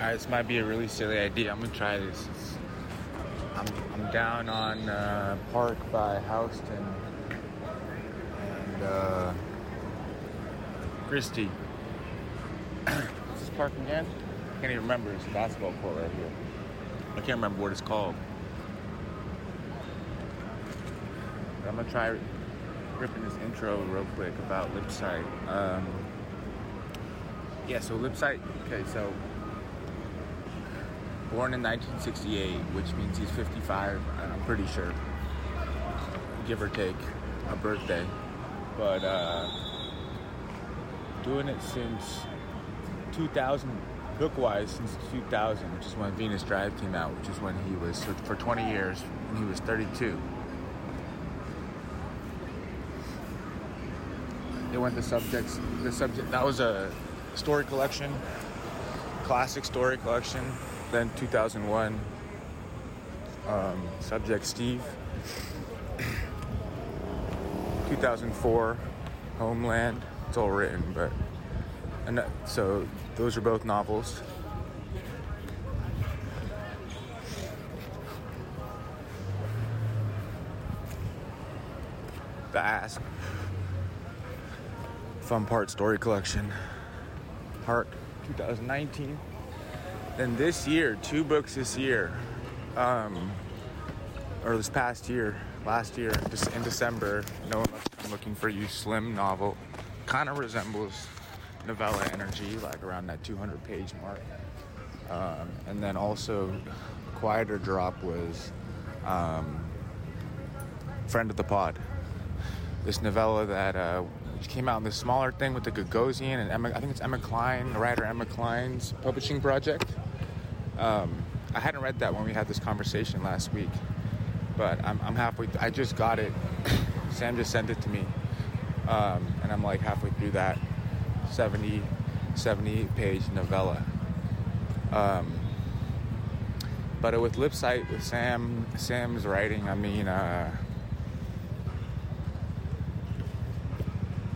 Uh, this might be a really silly idea. I'm gonna try this. It's, I'm, I'm down on uh, Park by Houston and uh, Chrystie. Is this Park again? I can't even remember. It's a basketball court right here. I can't remember what it's called. But I'm gonna try ripping this intro real quick about Lipsyte. Um, yeah, so Lipsyte. Okay, so born in 1968, which means he's 55. I'm pretty sure, give or take a birthday. But uh, doing it since 2000, book-wise, since 2000, which is when Venus Drive came out, which is when he was for 20 years, when he was 32. They went the subjects. The subject that was a story collection, classic story collection then 2001, um, Subject Steve. 2004, Homeland. It's all written, but and so those are both novels. Ask. Fun Hark Story Collection. Part 2019 then this year, two books this year, um, or this past year, last year, in December, No One Must Come Looking for You slim novel, kind of resembles novella energy, like around that 200 page mark. Um, and then also, quieter drop was um, Friend of the Pod. This novella that uh, came out in this smaller thing with the Gagosian and Emma, I think it's Emma Cline, the writer Emma Cline's publishing project. Um, I hadn't read that when we had this conversation last week, but I'm, I'm halfway. Th- I just got it. Sam just sent it to me, um, and I'm like halfway through that 70, 70 page novella. Um, but with Lipsyte, with Sam, Sam's writing, I mean, uh,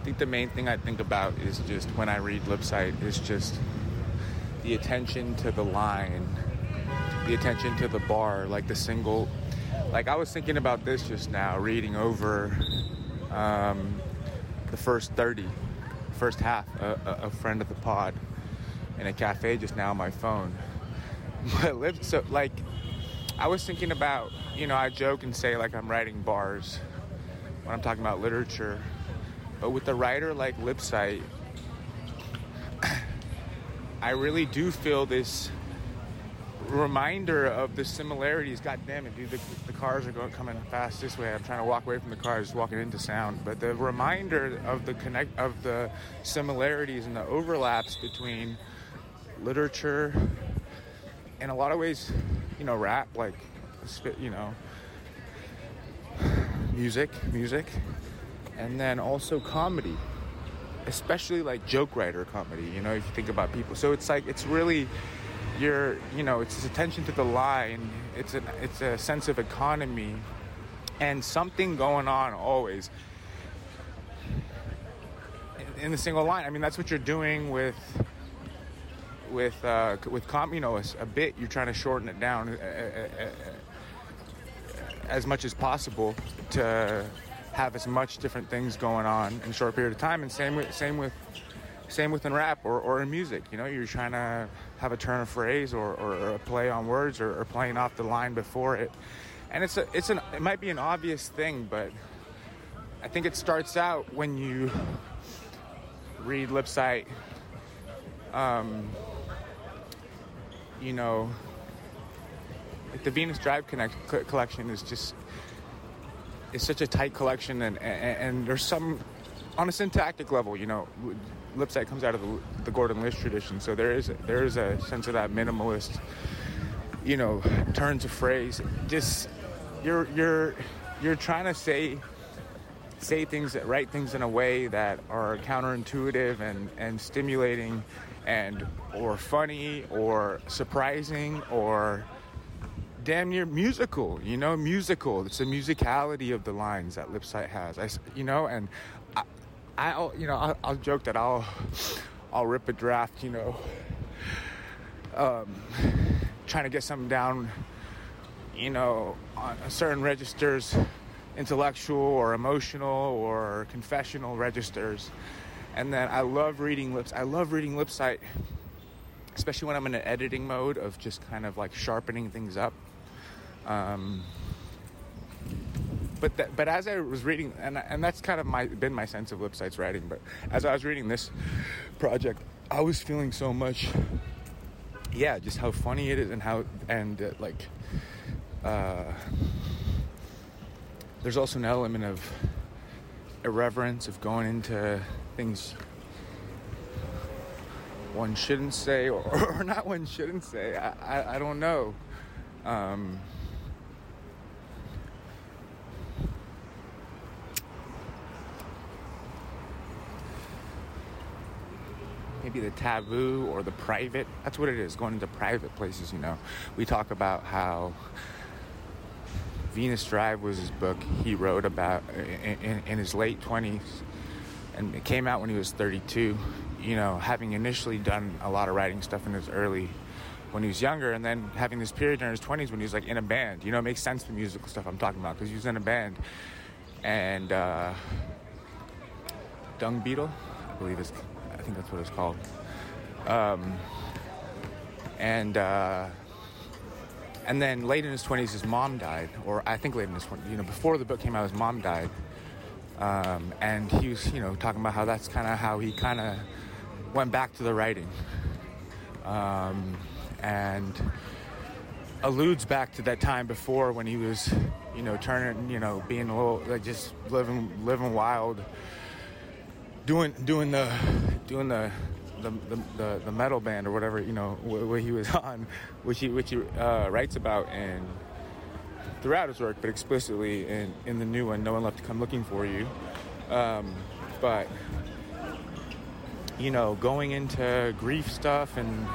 I think the main thing I think about is just when I read Lipsyte is just the attention to the line, the attention to the bar, like the single. Like I was thinking about this just now, reading over um, the first 30, first half, a, a, friend of the pod in a cafe just now on my phone. But so like I was thinking about, you know, I joke and say like I'm writing bars when I'm talking about literature. But with the writer like Lipsyte, I really do feel this reminder of the similarities. God damn it, dude! The, the cars are going coming fast this way. I'm trying to walk away from the cars, walking into sound. But the reminder of the connect of the similarities and the overlaps between literature, in a lot of ways, you know, rap, like, spit you know, music, music, and then also comedy especially like joke writer comedy you know if you think about people. So it's like it's really you're you know it's attention to the line it's a it's a sense of economy and something going on always. In, the single line i mean that's what you're doing with with uh with com you know a, a bit. You're trying to shorten it down uh, uh, uh as much as possible to have as much different things going on in a short period of time. And same with same with same with in rap or, or in music. You know, you're trying to have a turn of phrase or, or a play on words or, or playing off the line before it. And it's a it's an it might be an obvious thing, but I think it starts out when you read Lipsyte. Um, you know, like the Venus Drive Connect collection is just it's such a tight collection, and, and, and there's some on a syntactic level, you know, Lipsyte comes out of the, the Gordon Lish tradition, so there is there is a sense of that minimalist, you know, turns of phrase. Just you're you're you're trying to say say things write things in a way that are counterintuitive and and stimulating and or funny or surprising or damn near musical, you know, musical. It's the musicality of the lines that Lipsyte has. I, you know, and I, I'll, you know, I'll, I'll joke that I'll, I'll rip a draft, you know, um, trying to get something down, you know, on certain registers, intellectual or emotional or confessional registers. And then I love reading lips. I love reading Lipsyte, especially when I'm in an editing mode of just kind of like sharpening things up. Um, but that, but as I was reading, and and that's kind of my been my sense of Lipsyte's writing. But as I was reading this project, I was feeling so much, yeah, just how funny it is and how and uh, like, uh, there's also an element of irreverence of going into things one shouldn't say or, or not one shouldn't say. I, I, I don't know. Um, maybe the taboo or the private. That's what it is, going into private places, you know. We talk about how Venus Drive was his book he wrote about in, in, in his late 20s, and it came out when he was 32. You know, having initially done a lot of writing stuff in his early, when he was younger, and then having this period in his 20s when he was like in a band. You know, it makes sense the musical stuff I'm talking about because he was in a band, and uh, Dung Beetle, I believe is, think that's what it's called. Um, and uh, and then late in his 20s, his mom died, or I think late in his 20s, you know, before the book came out, his mom died. Um, and he was, you know, talking about how that's kind of how he kind of went back to the writing. Um, and alludes back to that time before when he was, you know, turning, you know, being a little, like just living, living wild, doing, doing the, doing the, the, the, the metal band or whatever you know where he was on, which he which he uh, writes about and throughout his work, but explicitly in in the new one, no one left to come looking for you. Um, but you know, going into grief stuff and.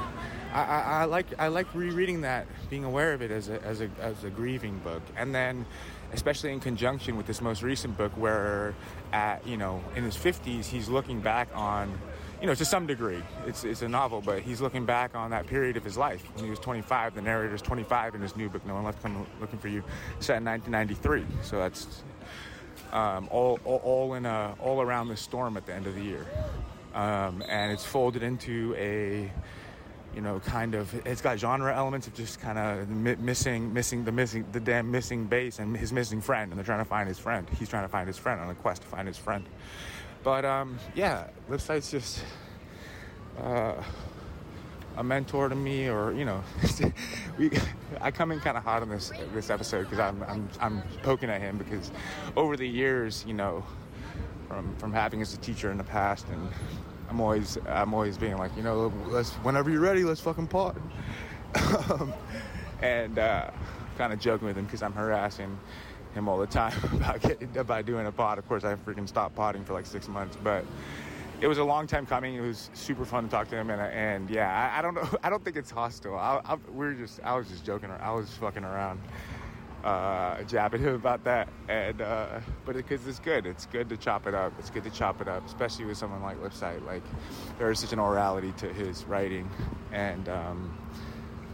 I, I, like I like rereading that, being aware of it as a, as a as a grieving book, and then especially in conjunction with this most recent book, where at you know in his 50s he's looking back on you know, to some degree, it's, it's a novel, but he's looking back on that period of his life when he was 25. The narrator's 25 in his new book, No One Left Come Looking for You, set in 1993. So that's um, all, all, all, in a, all around the storm at the end of the year. Um, and it's folded into a, you know, kind of, it's got genre elements of just kind of missing, missing the missing, the damn missing base and his missing friend. And they're trying to find his friend. He's trying to find his friend on a quest to find his friend. But um, yeah, Lipsyte's just uh, a mentor to me, or you know, we, I come in kind of hot on this this episode because I'm, I'm I'm poking at him because over the years, you know, from from having as a teacher in the past, and I'm always I'm always being like, you know, let's whenever you're ready, let's fucking pod, um, and uh, kind of joking with him because I'm harassing him all the time about getting, about doing a pod. Of course, I freaking stopped potting for like six months, but it was a long time coming. It was super fun to talk to him, and and yeah, I, I don't know. I don't think it's hostile. I, I, we are just I was just joking. I was fucking around, uh, him about that, and uh, but because it, it's good. It's good to chop it up. It's good to chop it up, especially with someone like Lipsyte. Like there is such an orality to his writing, and. Um,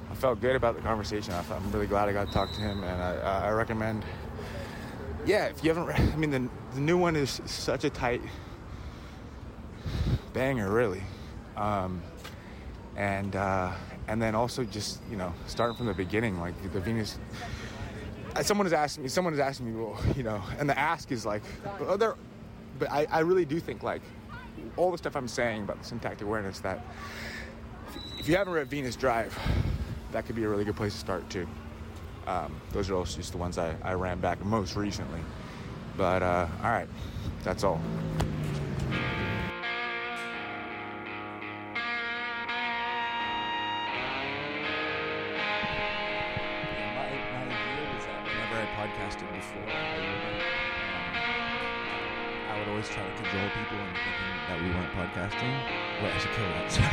I felt good about the conversation. I'm really glad I got to talk to him, and I, I recommend yeah, if you haven't I mean, the, the new one is such a tight banger, really. Um, and uh, and then also just you know starting from the beginning, like the Venus. Someone is asking me. Someone is asking me, well, you know, and the ask is like, there, but I, I really do think like all the stuff I'm saying about the syntactic awareness that if you haven't read Venus Drive, that could be a really good place to start too. Um, those are also just the ones I, I ran back most recently. But uh, all right, that's all. Before. I would, um, I would always try to cajole people into thinking that we weren't podcasting. Wait, I should kill that. Sorry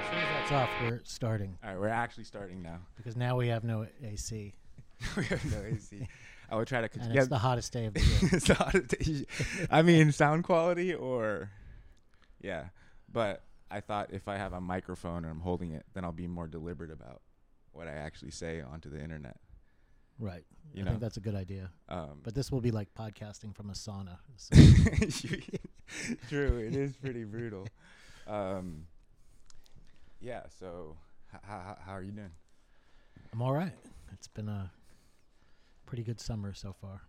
As soon as that's off. We're starting. All right, we're actually starting now. Because now we have no AC. we have no AC. I would try to. and yeah, it's the hottest day of the year. it's the hottest day. I mean, sound quality or, yeah, but I thought if I have a microphone and I'm holding it, then I'll be more deliberate about what I actually say onto the internet. Right. You I know, think that's a good idea. um, But this will be like podcasting from a sauna. So true, it is pretty brutal. Um, yeah. So, h- how how are you doing? I'm all right. It's been a pretty good summer so far.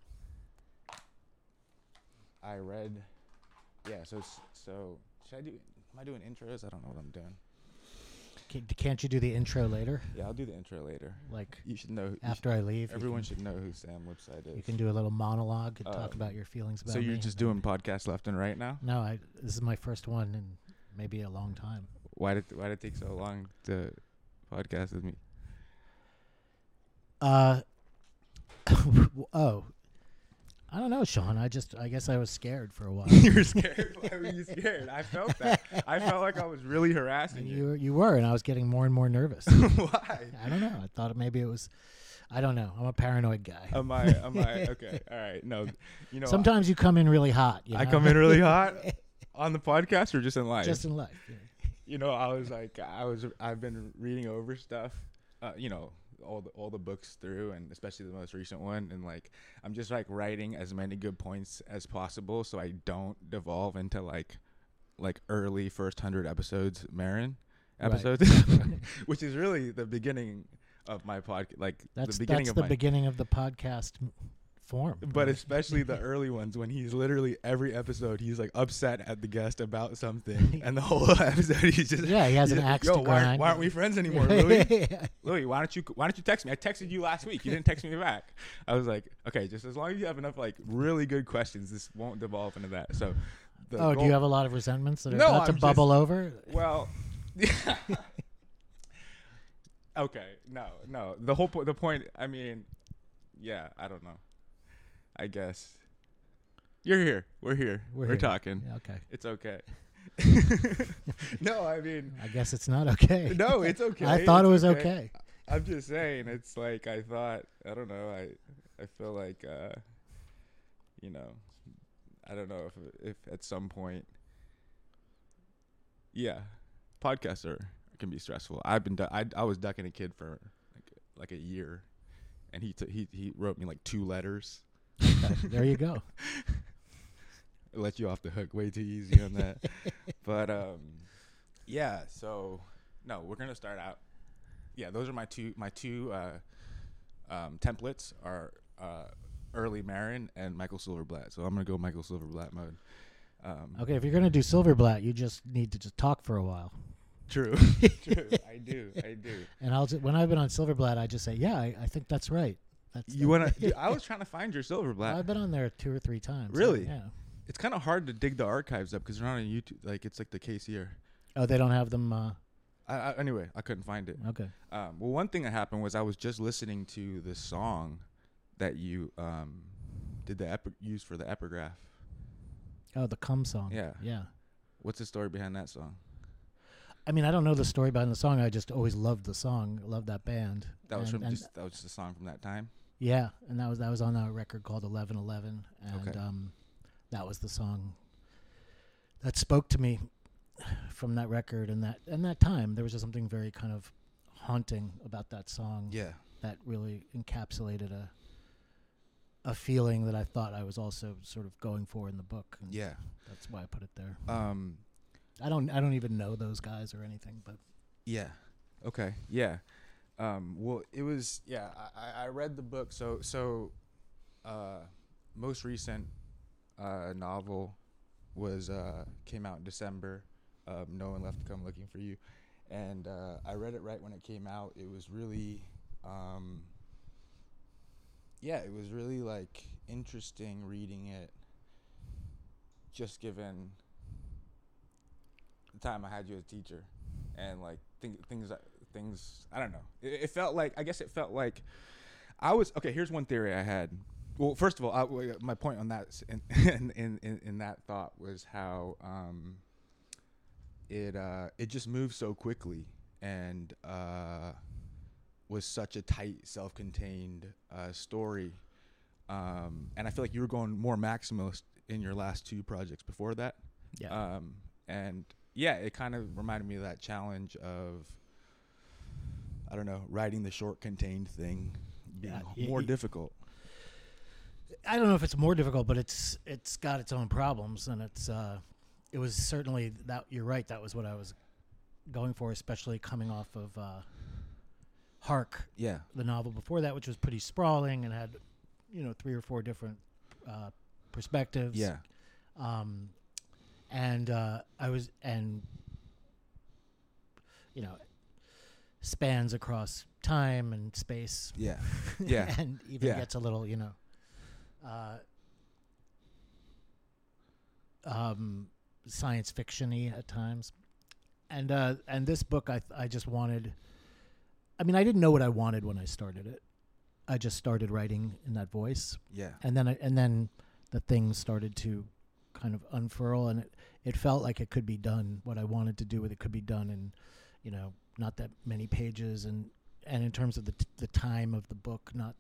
I read. Yeah. So so should I do? Am I doing intros? I don't know what I'm doing. Can, can't you do the intro later? Yeah, I'll do the intro later. Like You should know. after I leave? everyone can- should know who Sam Lipsyte is. You can do a little monologue and talk Um, about your feelings about it. so you're just doing podcasts left and right now. No, I. This is my first one in maybe a long time. Why did why did it take so long to podcast with me? Uh. oh. I don't know, Sean. I just. I guess I was scared for a while. you were scared. Why were you scared? I felt that. I felt like I was really harassing And you. you were- you were, and I was getting more and more nervous. Why? I don't know. I thought maybe it was. I don't know. I'm a paranoid guy. Am I? Am I? Okay. All right. No. You know. Sometimes you come in really hot. You I come in really hot on the podcast or just in life. Just in life. yeah. you know, I was like, I was, I've been reading over stuff, uh, you know, all the all the books through, and especially the most recent one, and like, I'm just like writing as many good points as possible, so I don't devolve into like, like early first hundred episodes, Maron Right. episodes, which is really the beginning of my podcast, like That's the beginning that's of the my. beginning of the podcast form. but especially the early ones when he's literally every episode he's like upset at the guest about something and the whole episode he's just Yeah, he has an axe Yo, to why, aren't- grind." why aren't we friends anymore, Louis? Yeah. Louis, why don't you why don't you text me? I texted you last week. You didn't text me back. I was like, okay, just as long as you have enough like really good questions, this won't devolve into that. So, the oh, do you have a lot of resentments that are No, about to I'm bubble over? well? okay, no, no. The whole point. The point. I mean, yeah, I don't know. I guess you're here. We're here. We're, here. talking. Yeah, okay. It's okay. no, I mean, I guess it's not okay. no, it's okay. I thought it It's was okay. I'm just saying, it's like I thought. I don't know. I I feel like uh, you know, I don't know if if at some point, yeah, podcasts are can be stressful. I've been du- I I was ducking a kid for like like a year, and he t- he he wrote me like two letters. There you go. let you off the hook way too easy on that. but um, yeah. So no, we're gonna start out. Yeah, those are my two my two uh, um, templates are uh, early Maron and Michael Silverblatt. So I'm gonna go Michael Silverblatt mode. Um, Okay, if you're gonna do Silverblatt, you just need to just talk for a while. True. True. I do. I do. And I'll just, when I've been on Silverblatt, I just say, yeah, I, I think that's right. That's You wanna? dude, I was trying to find your Silverblatt. I've been on there two or three times. Really? Yeah. it's kind of hard to dig the archives up because they're not on YouTube. Like it's like the case here. Oh, they don't have them. Uh, I, I, anyway, I couldn't find it. okay. Um, well, one thing that happened was I was just listening to the song that you um, did the epi- use for the epigraph. Oh, the Come song. Yeah. Yeah. What's the story behind that song? I mean, I don't know the story behind the song. I just always loved the song. Loved that band. That was And- from just that was just a song from that time. Yeah, and that was that was on a record called Eleven Eleven, and Okay. um, that was the song that spoke to me from that record and that and that time. There was just something very kind of haunting about that song Yeah. that really encapsulated a a feeling that I thought I was also sort of going for in the book. And Yeah. that's why I put it there. Um. I don't I don't even know those guys or anything, but Yeah. Okay. Yeah. Um, well, it was. Yeah. I, I- read the book. So so, uh, most recent uh, novel was uh, came out in December. Um, no one left to come looking for you, and uh, I read it right when it came out. It was really. Um, yeah, it was really like interesting reading it. Just given the time I had you as a teacher, and like think, things that things I don't know. It, it felt like I guess it felt like I was okay. Here's one theory I had. Well, first of all, I, my point on that in, in, in, in that thought was how um, it uh, it just moved so quickly and uh, was such a tight, self-contained uh, story. Um, and I feel like you were going more maximalist in your last two projects before that. yeah. Um, and yeah, it kind of reminded me of that challenge of I don't know, writing the short contained thing being Yeah, more y- difficult. I don't know if it's more difficult, but it's it's got its own problems, and it's uh, it was certainly that you're right. That was what I was going for, especially coming off of uh, Hark, Yeah. the novel before that, which was pretty sprawling and had you know three or four different uh, perspectives. Yeah. um, and uh, I was and you know spans across time and space. Yeah. Yeah. and even Yeah. gets a little you know uh, um, science fictiony at times. And uh, and this book, I I just wanted. I mean, I didn't know what I wanted when I started it. I just started writing in that voice, Yeah. and then I, and then the things started to kind of unfurl and it, it felt like it could be done what i wanted to do with it could be done in you know not that many pages and and in terms of the t- the time of the book not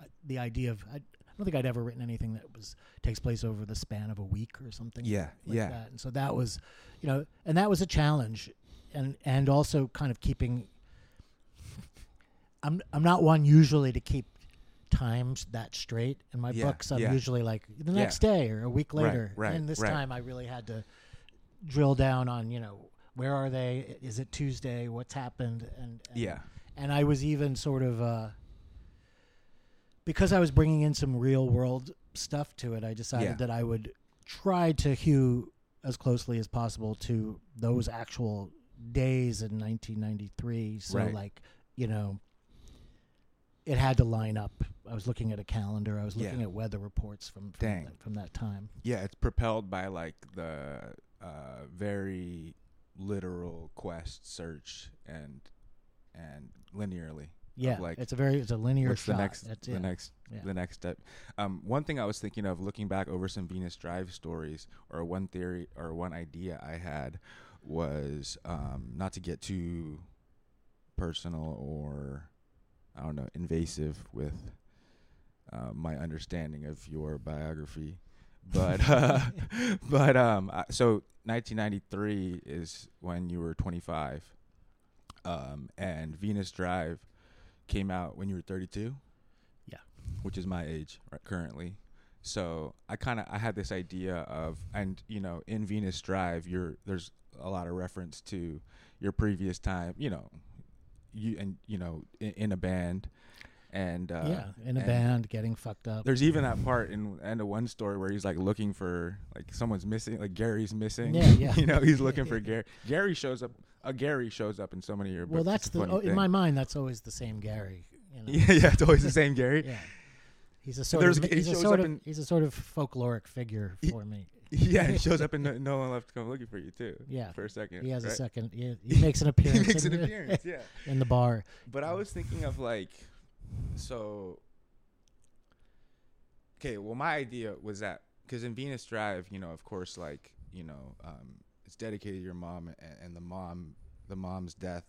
uh, the idea of I, I don't think I'd ever written anything that was takes place over the span of a week or something Yeah. like yeah. that. And so that was, you know, and that was a challenge, and and also kind of keeping. I'm I'm not one usually to keep times that straight in my Yeah, books. I'm yeah. usually like the Yeah. next day or a week Right, later. right, and this right. time I really had to drill down on you know where are they? Is it Tuesday? What's happened? And, and Yeah. and I was even sort of uh, because I was bringing in some real world stuff to it. I decided Yeah. that I would try to hew as closely as possible to those actual days in 1993. So Right. like you know, it had to line up. I was looking at a calendar. I was Yeah. looking at weather reports from from, that, from that time. Yeah, it's propelled by like the uh, very literal quest search and and linearly. Yeah, like, it's a very it's a linear What's shot. the next That's the it. next Yeah. the next step? Um, one thing I was thinking of looking back over some Venus Drive stories, or one theory or one idea I had was um, not to get too personal or I don't know invasive with uh, my understanding of your biography, but uh, but um, so 1993 is when you were 25, um, and Venus Drive came out when you were 32. Yeah. which is my age right, currently. So I kind of I had this idea of and you know in Venus Drive you're there's a lot of reference to your previous time you know you and you know in, in a band and uh, yeah, in a band, getting fucked up. There's even that part in end of one story where he's like looking for like someone's missing, like Gary's missing. Yeah, yeah. you know, he's looking for Gary. Gary shows up. A Gary shows up in so many of your books. Well, that's the oh, in my mind. That's always the same Gary. You know? Yeah, yeah, it's always the same Gary. Yeah. He's a sort There's- of he he's a sort of in- he's a sort of folkloric figure He- for me. Yeah, he shows up and no, no one left to come looking for you too. Yeah. for a second. He has a second. He, he makes an appearance. he makes an appearance. Yeah, in the bar. but I was thinking of like, so. Okay, well, my idea was that because in Venus Drive, you know, of course, like you know, um, it's dedicated to your mom, and, and the mom, the mom's death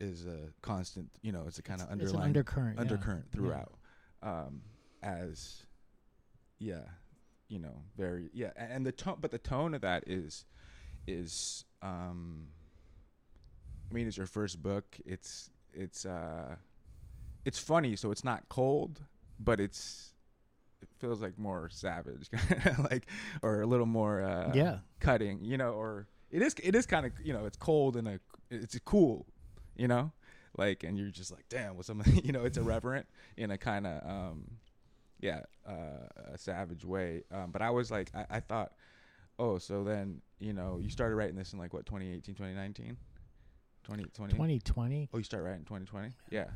is a constant. You know, it's a kind of underlying undercurrent. yeah. undercurrent Yeah. throughout um as yeah you know very yeah a- and the tone but the tone of that is is um i mean it's your first book it's it's uh it's funny so it's not cold but it's it feels like more savage like or a little more uh Yeah. cutting you know or it is it is kind of you know it's cold and a it's cool you know? Like and you're just like damn what's some you know it's irreverent in a kind of um yeah uh, a savage way. Um but i was like I, I thought oh so then you know you started writing this in like what 2018 2019 2020 2020. oh you start writing 2020 yeah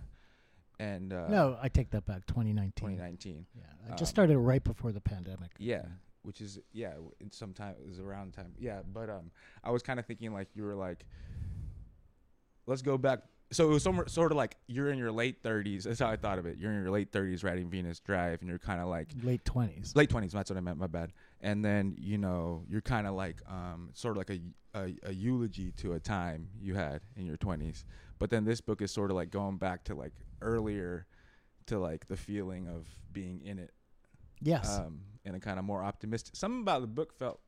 and uh no, I take that back. 2019. 2019 Yeah, I just Um, started right before the pandemic. yeah which is yeah w- in some time it was around time yeah but um i was kind of thinking like you were like let's go back so it was somewhere, sort of like you're in your late 30s that's how i thought of it you're in your late 30s writing venus drive and you're kind of like Late 20s. late 20s that's what i meant my bad and then you know you're kind of like um sort of like a, a a eulogy to a time you had in your 20s but then this book is sort of like going back to like earlier to like the feeling of being in it Yes. um, and a kind of more optimistic. Something about the book felt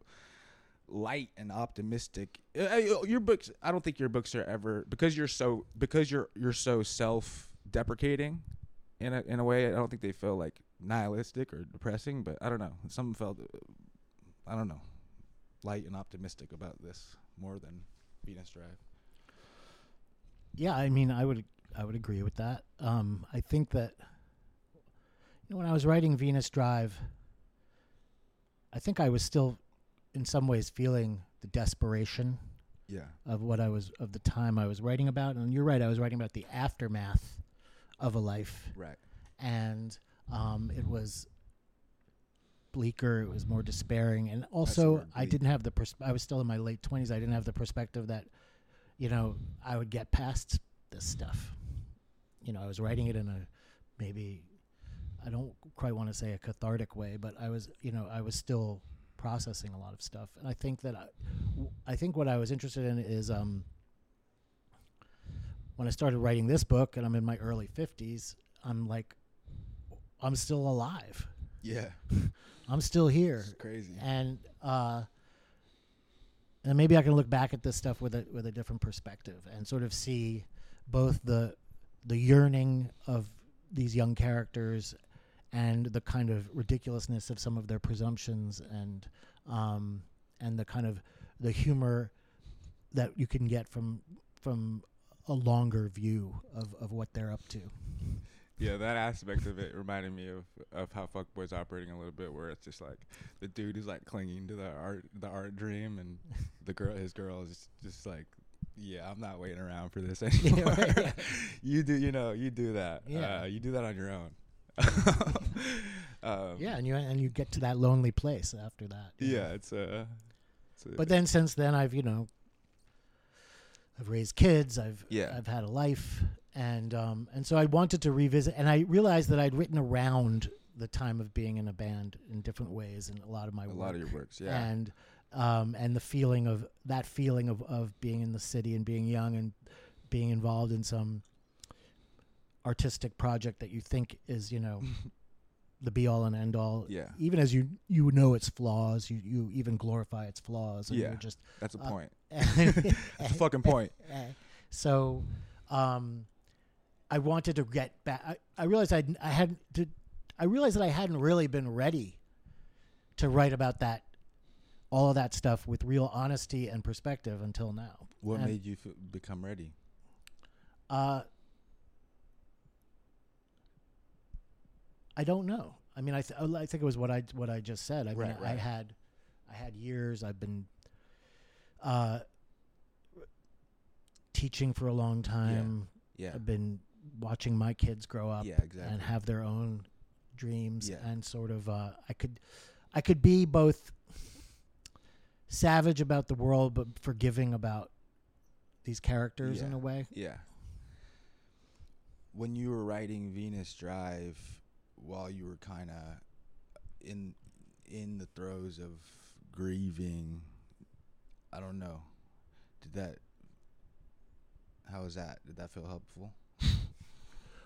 light and optimistic. Uh, uh, Your books, I don't think your books are ever because you're so because you're you're so self-deprecating in a in a way. I don't think they feel like nihilistic or depressing, but I don't know. Some felt uh, I don't know, light and optimistic about this more than Venus Drive. Yeah, I mean, I would I would agree with that. Um, I think that you know when I was writing Venus Drive, I think I was still, in some ways, feeling the desperation Yeah. of what I was of the time I was writing about. And you're right, I was writing about the aftermath of a life, Right. and um, it was bleaker. It was more despairing, and also I didn't have the. Pers- I was still in my late twenties. I didn't have the perspective that, you know, I would get past this stuff. You know, I was writing it in a maybe, I don't quite want to say a cathartic way, but I was, you know, I was still processing a lot of stuff, and I think that I, I think what I was interested in is um. When I started writing this book, and I'm in my early fifties, I'm like, I'm still alive. Yeah. I'm still here, It's crazy. and uh, and maybe I can look back at this stuff with a with a different perspective and sort of see both the the yearning of these young characters and the kind of ridiculousness of some of their presumptions and um, and the kind of the humor that you can get from from a longer view of, of what they're up to. Yeah, that aspect of it reminded me of of how fuckboys operating a little bit, where it's just like the dude is like clinging to the art the art dream, and the girl his girl is just like, yeah, I'm not waiting around for this anymore. right, yeah. you do, you know, you do that. Yeah. Uh, you do that on your own. um, Yeah, and you and you get to that lonely place after that. you know. yeah, it's a. It's a But then since then I've, you know, I've raised kids, I've Yeah. I've had a life and um and so I wanted to revisit and I realized that I'd written around the time of being in a band in different ways in a lot of my a work. lot of your works, yeah, And um and the feeling of that feeling of of being in the city and being young and being involved in some artistic project that you think is, you know, the be all and end all. yeah, Even as you you know its flaws, you you even glorify its flaws and Yeah. you're just that's a uh, point. That's a fucking point. so, um, I wanted to get back. I, I realized I'd, I hadn't. To, I realized that I hadn't really been ready to write about that, all of that stuff with real honesty and perspective until now. What And, made you f- become ready? Uh, I don't know. I mean, I, th- I think it was what I what I just said. I mean, Right, I had, I had years. I've been, uh, teaching for a long time. Yeah, I've been watching my kids grow up yeah, exactly. and have their own dreams Yeah. and sort of uh, I could I could be both savage about the world but forgiving about these characters in a way. Yeah. When you were writing Venus Drive, while you were kind of in in the throes of grieving, I don't know. Did that? How was that? Did that feel helpful?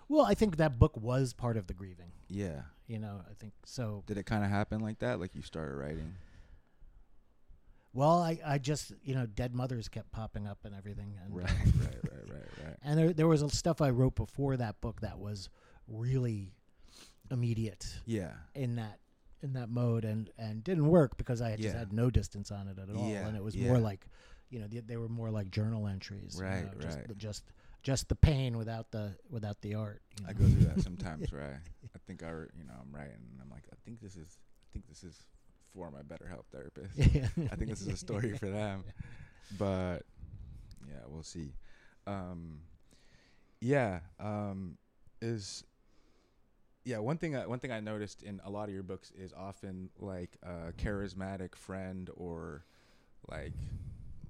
Well, I think that book was part of the grieving. Yeah. You know, I think so. Did it kind of happen like that? Like you started writing? Well, I, I just you know dead mothers kept popping up and everything, and Right, right, right, right, right. and there there was a stuff I wrote before that book that was really immediate Yeah. in that in that mode and and didn't work because I just Yeah. had no distance on it at all Yeah, and it was yeah. more like you know they, they were more like journal entries you Right, know, just right. the, just just the pain without the without the art you I go through that sometimes, right? I think I, you know, I'm writing, and I'm like, I think this is, I think this is for my better health therapist. yeah. I think this is a story for them. But yeah, we'll see. Um, yeah, um, is yeah one thing. I, one thing I noticed in a lot of your books is often like a charismatic friend or like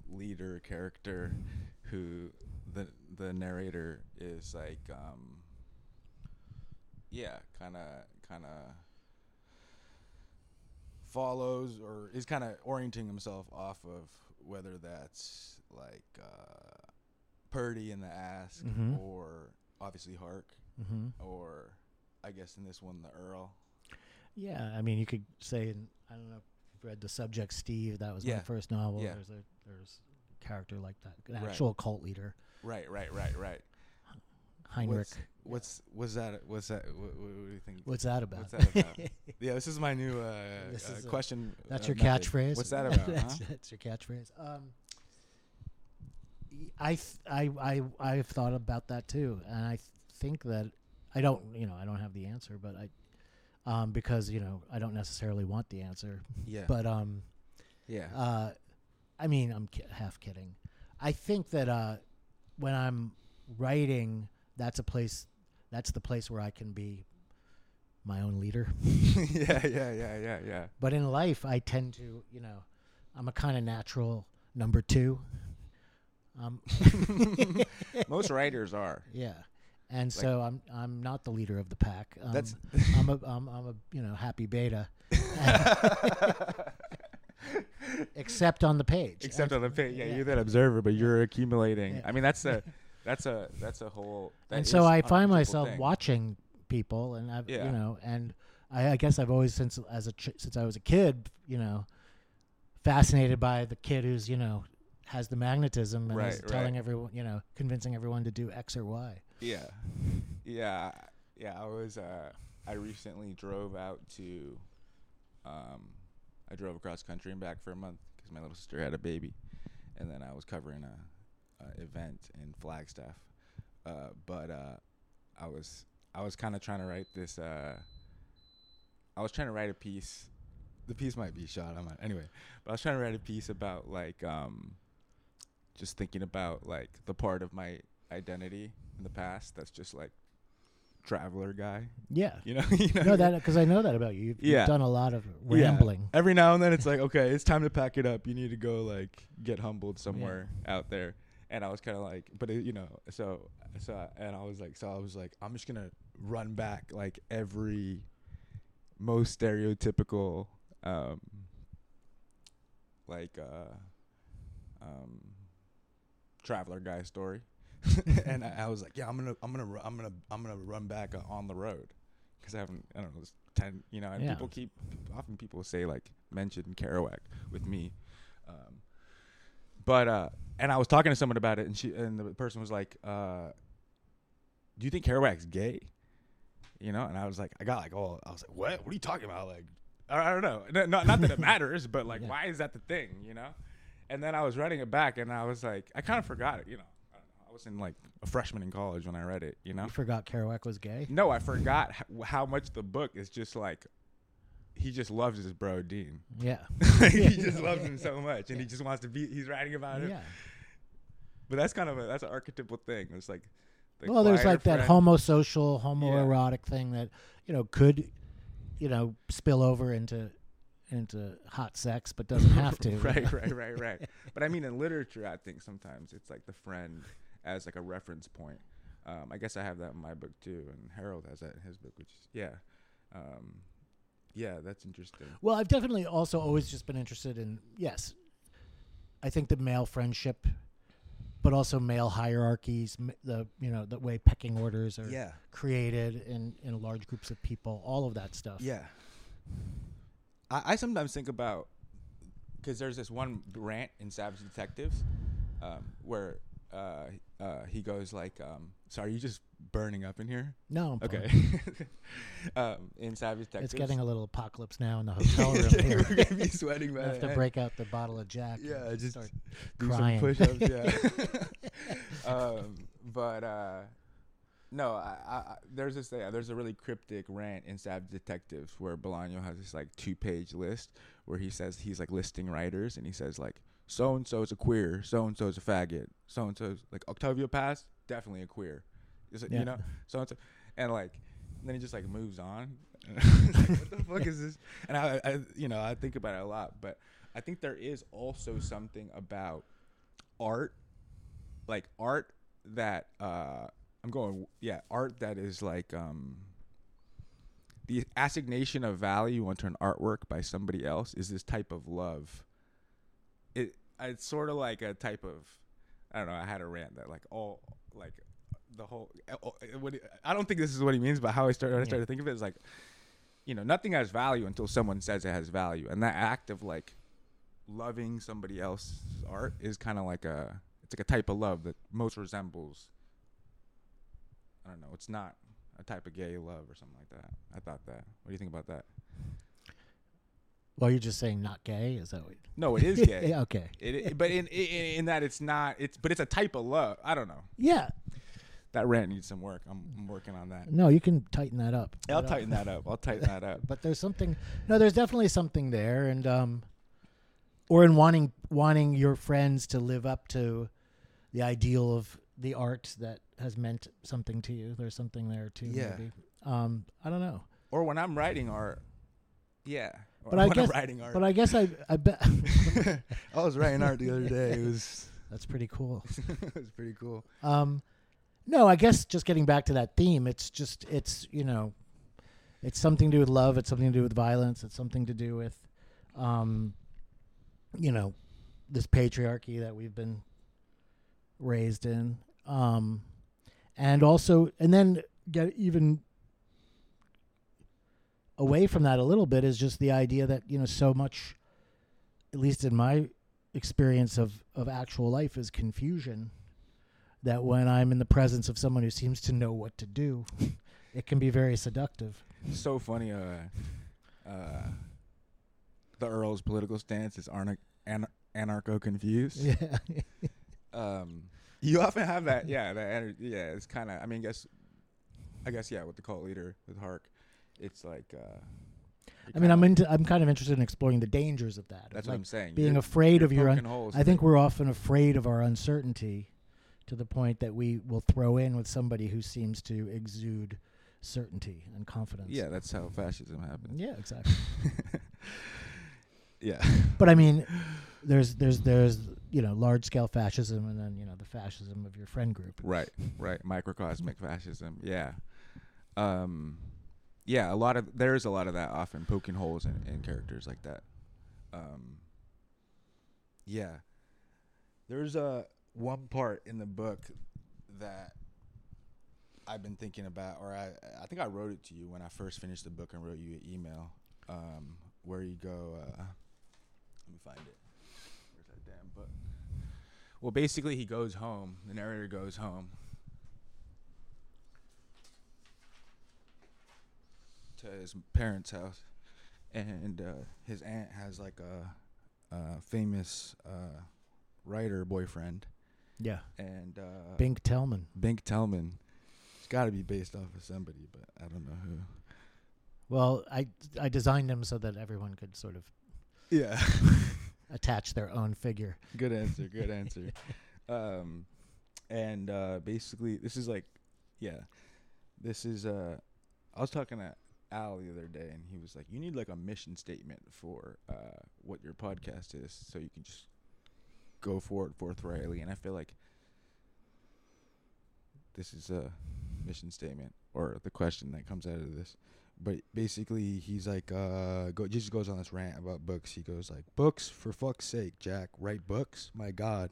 leader character who the the narrator is like um yeah kind of kind of follows or is kind of orienting himself off of whether that's like uh, Purdy in the Ask Mhm. or obviously Hark hmm or I guess in this one the Earl. yeah I mean you could say in I don't know if you've read the subject Steve. That was Yeah. my first novel. Yeah. There's a there's a character like that, an Right. actual cult leader, Right, right, right, right. Heinrich. What's what's that? What's that? What, what do you think? What's that about? What's that about? yeah, this is my new uh, uh, is a- question. That's uh, your method. catchphrase. What's that about? that's, huh? that's your catchphrase. Um, I, th- I I I've thought about that too, and I th- think that I don't you know I don't have the answer, but I um, because you know I don't necessarily want the answer, Yeah, but um, yeah, uh, I mean I'm ki- half kidding. I think that uh, when I'm writing, that's a place. That's the place where I can be my own leader. yeah, yeah, yeah, yeah, yeah. But in life, I tend to, you know, I'm a kind of natural number two. Um, Most writers are. yeah, and so I'm I'm not the leader of the pack. Um, That's I'm a I'm, I'm a you know happy beta, except on the page. except And- on the page. Yeah, yeah. you're that observer, but you're accumulating. Yeah. I mean, that's a that's a that's a whole. and so I find myself thing. watching people, and I've Yeah. you know, and I, I guess I've always since as a ch- since I was a kid, you know, fascinated by the kid who's you know has the magnetism and is telling right. everyone, you know, convincing everyone to do X or Y. Yeah, yeah, yeah. I was. Uh, I recently drove out to. Um, I drove across country and back for a month because my little sister had a baby, and then I was covering a, a event in Flagstaff. Uh, but uh, I was I was kind of trying to write this. Uh, I was trying to write a piece. The piece might be shot. I might anyway. But I was trying to write a piece about like um, just thinking about like the part of my identity in the past that's just like traveler guy. Yeah. You know, you know No, that because I know that about you. You've, Yeah. you've done a lot of Yeah. rambling. Every now and then it's like, okay, it's time to pack it up. You need to go like get humbled somewhere out there. And I was kind of like, but it, you know, so so I- and I was like, so I was like, I'm just gonna run back like every most stereotypical, um, like uh, um, traveler guy story. and I, I was like, yeah, I'm gonna, I'm gonna, I'm gonna, I'm gonna run back uh, on the road because I haven't, I don't know, it's ten, you know, and Yeah. people keep, often people say like mention Kerouac with me, um, but uh, and I was talking to someone about it, and she, and the person was like, uh, do you think Kerouac's gay? You know, and I was like, I got like, oh, I was like, what? What are you talking about? Like, I, I don't know, No- not not that it matters, but like, Yeah. why is that the thing? You know, and then I was writing it back, and I was like, I kind of forgot it. You know, I don't know. I was in like a freshman in college when I read it. You know, You forgot Kerouac was gay. no, I forgot how, how much the book is just like. He just loves his bro Dean. Yeah. he just loves him so much, and he just wants to be. He's writing about him. Yeah. But that's kind of a that's an archetypal thing. It's like, the well, there's like that friend- homosocial, homoerotic thing that you know could, you know, spill over into into hot sex, but doesn't have to. you right, know? right, right, right. But I mean, in literature, I think sometimes it's like the friend as like a reference point. Um, I guess I have that in my book too, and Harold has that in his book, which is yeah, um, yeah, that's interesting. Well, I've definitely also always just been interested in yes, I think the male friendship, but also male hierarchies, the you know the way pecking orders are Yeah, created in in large groups of people, all of that stuff. yeah. I, I sometimes think about because there's this one rant in Savage Detectives um, where uh, uh, he goes like, um, "So are you just burning up in here?" No, I'm. Okay. um, in Savage Detectives, It's getting a little apocalypse now in the hotel room Yeah, here. We're gonna be sweating, I have to break out the bottle of Jack. Yeah, and just start do crying. some push-ups. Yeah. um, but uh, no, I, I, there's this thing. There's a really cryptic rant in Savage Detectives where Bolaño has this like two-page list where he says he's like listing writers and he says like so and so is a queer, so and so is a faggot, so and so like Octavio Paz definitely a queer, is it, Yeah. you know, so and so, and like then he just like moves on. Like, what the fuck is this? And I, I, you know, I think about it a lot, but I think there is also something about art, like art that uh, I'm going, yeah, art that is like um, the assignation of value onto an artwork by somebody else is this type of love. It it's sort of like a type of I don't know. I had a rant that like all like the whole. uh, What he- I don't think this is what he means, but how I started when I Yeah. started thinking of it is like you know, nothing has value until someone says it has value, and that act of like loving somebody else's art is kind of like a it's like a type of love that most resembles. I don't know. It's not a type of gay love or something like that. I thought that. What do you think about that? Well, you're just saying not gay. Is that what? No, it is gay. yeah, okay. It, it- but in, in in that it's not. It's but it's a type of love. I don't know. Yeah. That rant needs some work. I'm, I'm working on that. No, you can tighten that up. I'll But, uh, tighten that up. I'll tighten that up. But there's something. No, there's definitely something there, and um, or in wanting wanting your friends to live up to the ideal of the art that has meant something to you. There's something there too. Yeah. Maybe. Um, I don't know. Or when I'm writing art. Yeah. But I guess- writing art. But I guess I I bet I was writing art the other day. It was that's pretty cool. it was pretty cool. Um, no, I guess just getting back to that theme, it's just it's you know, it's something to do with love. It's something to do with violence. It's something to do with, um, you know, this patriarchy that we've been raised in, um, and also, and then get even away from that a little bit is just the idea that you know so much, at least in my experience of of actual life, is confusion that when I'm in the presence of someone who seems to know what to do, it can be very seductive. So funny. Uh, uh, the Earl's political stance is anarcho confused. Yeah. Um, you often have that. Yeah. That energy. Yeah. It's kind of. I mean, guess. I guess yeah. With the cult leader with Hark, it's like. Uh, I mean, I'm into. I'm kind of interested in exploring the dangers of that. of, That's like what I'm saying. being You're- afraid you're of your. Un- holes I think in- we're often afraid of our uncertainty, to the point that we will throw in with somebody who seems to exude certainty and confidence. Yeah, that's how fascism happens. Yeah, exactly. yeah. but I mean, there's there's there's you know large scale fascism, and then you know the fascism of your friend group. Right, right. Microcosmic fascism. Yeah. Um yeah, a lot of there's a lot of that often poking holes in, in characters like that. Um Yeah. There's a one part in the book that I've been thinking about or I I think I wrote it to you when I first finished the book and wrote you an email um where you go uh let me find it. Where's that damn book? Well, basically, he goes home. The narrator goes home to his parents' house, and uh, his aunt has like a, a famous uh, writer boyfriend, Yeah, and uh, Bink Tellman. Bink Tellman. It's got to be based off of somebody, but I don't know who. Well, I I designed them so that everyone could sort of Yeah. attach their own figure. good answer. Good answer. um, and uh, basically, this is like, yeah, this is. Uh, I was talking to Al the other day, and he was like, "You need like a mission statement for uh, what your podcast is, so you can just go for it forthrightly." And I feel like this is a mission statement or the question that comes out of this. But basically, he's like, uh, go, just goes on this rant about books. He goes like, "Books for fuck's sake, Jack. Write books. My God,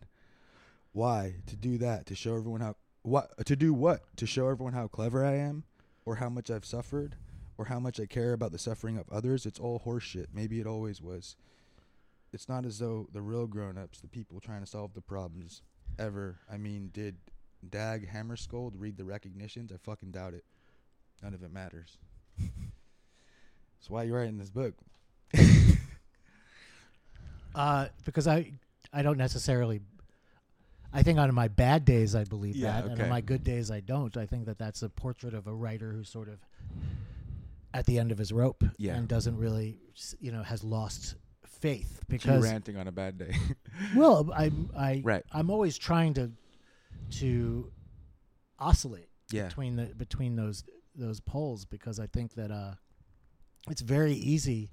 why to do that? To show everyone how what to do what? To show everyone how clever I am, or how much I've suffered, or how much I care about the suffering of others. It's all horseshit. Maybe it always was. It's not as though the real grown-ups, the people trying to solve the problems, ever. I mean, did Dag Hammarskjöld read the recognitions? I fucking doubt it. None of it matters. That's why you're writing this book. Uh, because I I don't necessarily. I think on my bad days I believe Yeah, that, and on my good days I don't. I think that that's a portrait of a writer who sort of at the end of his rope Yeah. and doesn't really, you know, has lost faith because ranting on a bad day. well, I I Right. I'm always trying to to oscillate yeah. between the between those those poles because I think that uh, it's very easy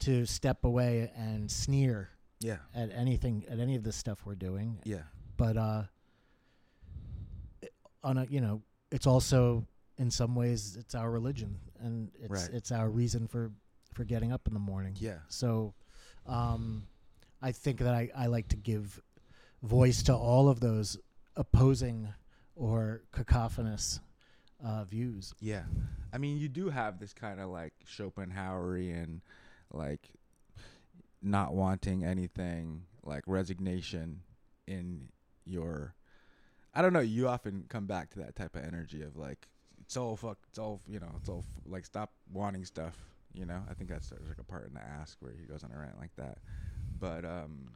to step away and sneer Yeah. at anything at any of the stuff we're doing Yeah. but uh on a you know it's also in some ways it's our religion and it's Right. it's our reason for for getting up in the morning Yeah. so um i think that i i like to give voice to all of those opposing or cacophonous uh views Yeah. I mean, you do have this kind of like Schopenhauerian, like not wanting anything, like resignation in your. I don't know. You often come back to that type of energy of like, it's all fuck, it's all you know, it's all f- like stop wanting stuff. You know, I think that's there's like a part in the ask where he goes on a rant like that, but um,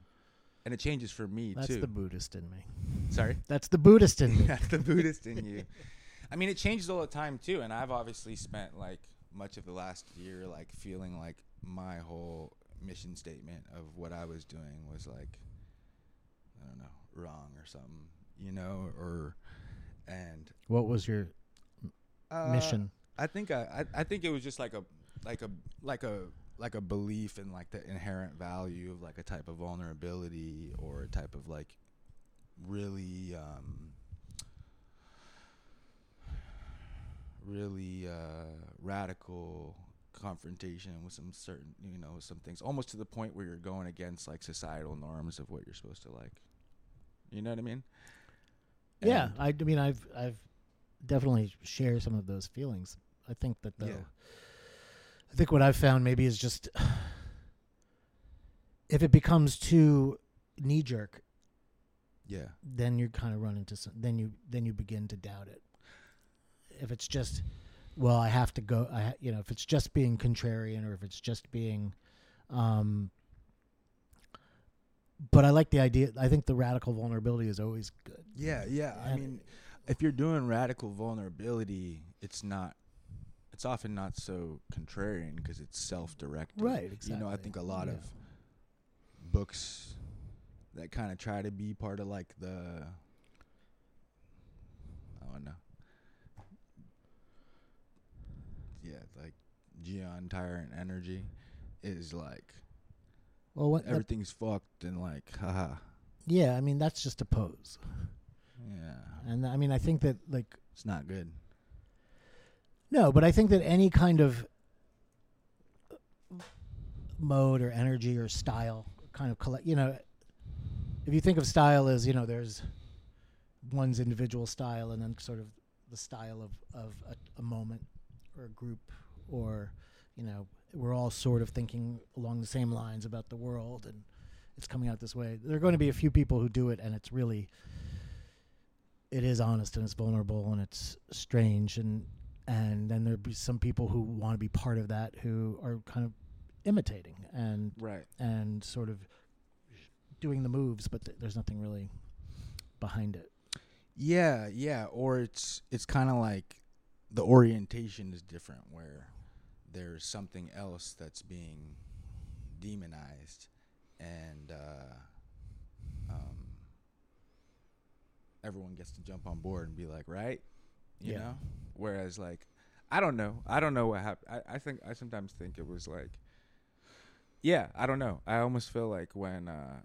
and it changes for me too. That's too. the Buddhist in me. Sorry. That's the Buddhist in me. That's the Buddhist in you. I mean, it changes all the time too, and I've obviously spent like much of the last year like feeling like my whole mission statement of what I was doing was like I don't know wrong or something, you know, or and What was your uh, mission? I think I, I I think it was just like a like a like a like a belief in like the inherent value of like a type of vulnerability or a type of like really um really uh radical confrontation with some certain you know some things almost to the point where you're going against like societal norms of what you're supposed to like you know what i mean Yeah, I, I mean, I've I've definitely share some of those feelings. I think that though, Yeah. I think what I've found maybe is just if it becomes too knee jerk, yeah then you kind of run into some. Then you then you begin to doubt it. If it's just, well, I have to go. I ha- you know, if it's just being contrarian or if it's just being, um. But I like the idea. I think the radical vulnerability is always good. Yeah, yeah. I And- mean, if you're doing radical vulnerability, it's not. It's often not so contrarian because it's self-directed. Right, You know, I think a lot Yeah. of books that kind of try to be part of like the. I don't know. Yeah, like Geon Tyrant energy is like Well, what? everything's fucked and like haha. yeah, I mean that's just a pose, Yeah, and I mean I think that like it's not good. no, but I think that any kind of mode or energy or style kind of collect, you know, if you think of style as you know, there's one's individual style and then sort of the style of of a, a moment or a group or you know we're all sort of thinking along the same lines about the world and it's coming out this way there are going to be a few people who do it and it's really it is honest and it's vulnerable and it's strange and and then there'll be some people who want to be part of that who are kind of imitating and Right. and sort of doing the moves but th- there's nothing really behind it Yeah, yeah, or it's it's kind of like the orientation is different where there's something else that's being demonized and uh um everyone gets to jump on board and be like, "Right?" You Yeah. know? Whereas like I don't know. I don't know what happened. I, I think I sometimes think it was like yeah, I don't know. I almost feel like when uh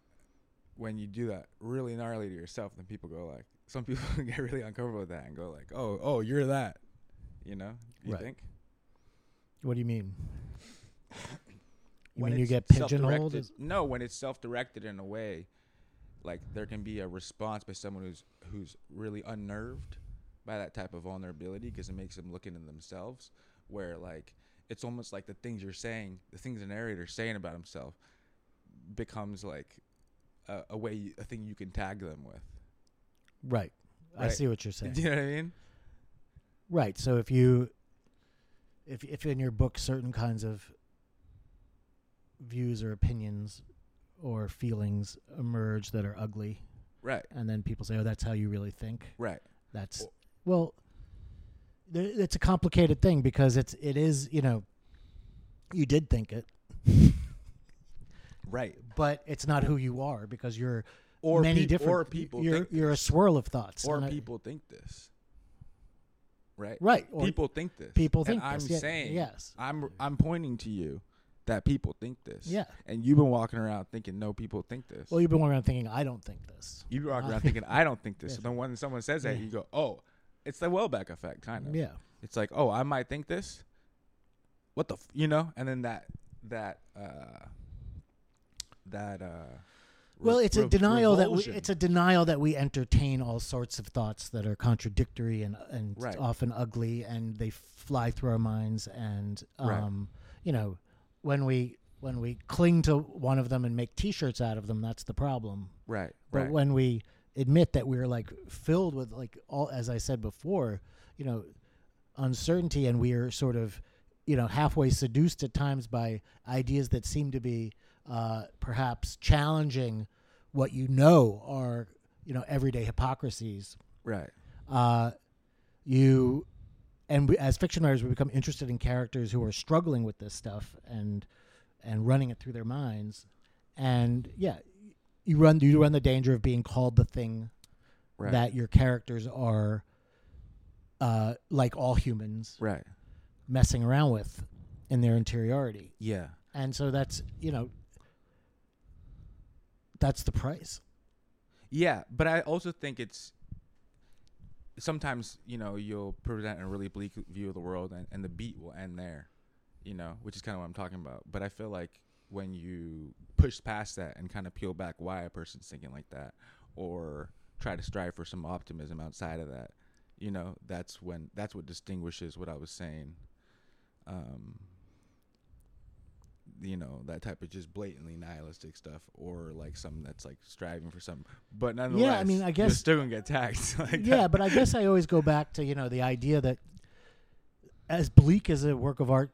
when you do that really gnarly to yourself, then people go like, some people get really uncomfortable with that and go like, oh, oh, you're that, you know? You Right. think? what do you mean you When mean you get pigeonholed No, when it's self-directed in a way, like there can be a response by someone who's who's really unnerved by that type of vulnerability because it makes them look into themselves. Where like it's almost like the things you're saying, the things the narrator's saying about himself, becomes like a, a way, a thing you can tag them with. right i see what you're saying Do you know what I mean? Right. So if you if if in your book certain kinds of views or opinions or feelings emerge that are ugly Right, and then people say, "Oh, that's how you really think." right. That's Well- there, it's a complicated thing because it's it is, you know, you did think it, Right. but it's not who you are because you're Or many peop- different or people you're think you're a swirl of thoughts. or and I- people think this. Right? right. People think this. people And think I'm yeah, saying yes. I'm I'm pointing to you that people think this. Yeah. And you've been walking around thinking no people think this. Well, you've been walking around thinking, "I don't think this." you've been walking Uh, around thinking I don't think this. yeah. So then when someone says that, Yeah. you go, "Oh, it's the Houellebecq effect kind of." Yeah. It's like, "Oh, I might think this." What the, f-? you know? And then that that uh that uh Well, re- it's a re- denial that we, it's a denial that we entertain all sorts of thoughts that are contradictory and and Right. often ugly, and they fly through our minds. And Right. um, you know, when we when we cling to one of them and make T-shirts out of them, that's the problem. right, But right, when we admit that we're like filled with like all, as I said before, you know, uncertainty, and we are sort of, you know, halfway seduced at times by ideas that seem to be uh, perhaps challenging what you know are, you know, everyday hypocrisies. right, Uh, you, and we, as fiction writers, we become interested in characters who are struggling with this stuff and and running it through their minds, and yeah, you run you run the danger of being called the thing right, that your characters are uh, like all humans right. messing around with in their interiority Yeah, and so that's you know that's the price yeah. But I also think it's sometimes you know you'll present a really bleak view of the world, and, and the beat will end there. You know, which is kind of what I'm talking about. But I feel like when you push past that and kind of peel back why a person's thinking like that, or try to strive for some optimism outside of that, you know, that's when that's what distinguishes what I was saying. Um, you know that type of just blatantly nihilistic stuff, or like something that's like striving for something, but nonetheless, mean, I guess you're guess- still gonna get taxed. like yeah that. but i guess i always go back to you know the idea that as bleak as a work of art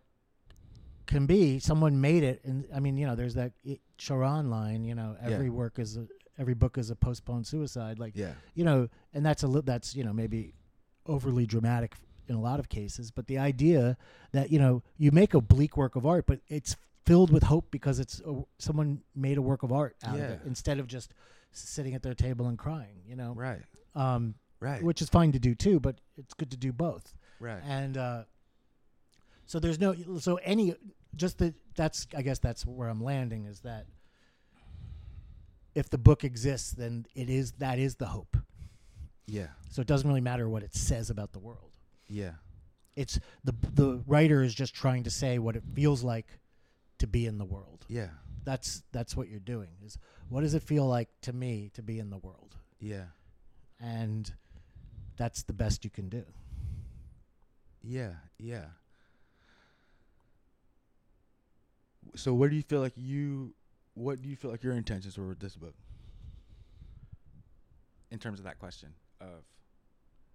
can be someone made it and i mean you know there's that I- Cioran line you know Yeah. every work is a every book is a postponed suicide like yeah, you know, and that's a li- that's you know maybe overly dramatic in a lot of cases, but the idea that you know you make a bleak work of art, but it's filled with hope because it's a, someone made a work of art out of it instead of just sitting at their table and crying, you know, right, um, right, which is fine to do too, but it's good to do both. right, And uh, so there's no so any just that that's I guess that's where I'm landing is that if the book exists, then it is that is the hope. yeah, So it doesn't really matter what it says about the world. yeah, It's the the writer is just trying to say what it feels like to be in the world. yeah, That's that's what you're doing. Is what does it feel like to me to be in the world? yeah, And that's the best you can do. yeah, yeah. So, what do you feel like you? What do you feel like your intentions were with this book? In terms of that question of,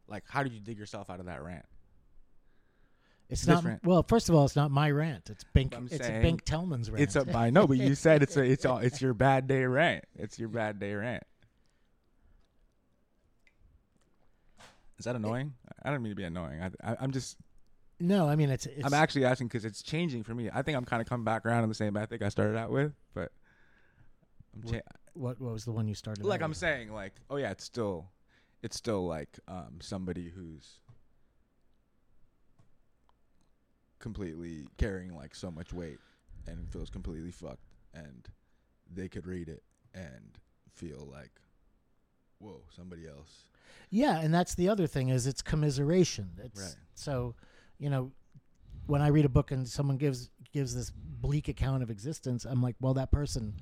like, how did you dig yourself out of that rant? It's This not rant. well. First of all, it's not my rant. It's Bink. I'm It's saying Bink Tellman's rant. It's a I know, but you said it's a it's all it's your bad day rant. It's your bad day rant. Is that annoying? I don't mean to be annoying. I, I I'm just no. I mean, it's. it's I'm actually asking because it's changing for me. I think I'm kind of coming back around to the same ethic I started out with, but I'm cha- what, what was the one you started? like out I'm with? saying like oh yeah, it's still it's still like um somebody who's completely carrying like so much weight and feels completely fucked and they could read it and feel like whoa, somebody else. Yeah, and that's the other thing is it's commiseration. It's Right. so, you know, when I read a book and someone gives gives this bleak account of existence, I'm like, well, that person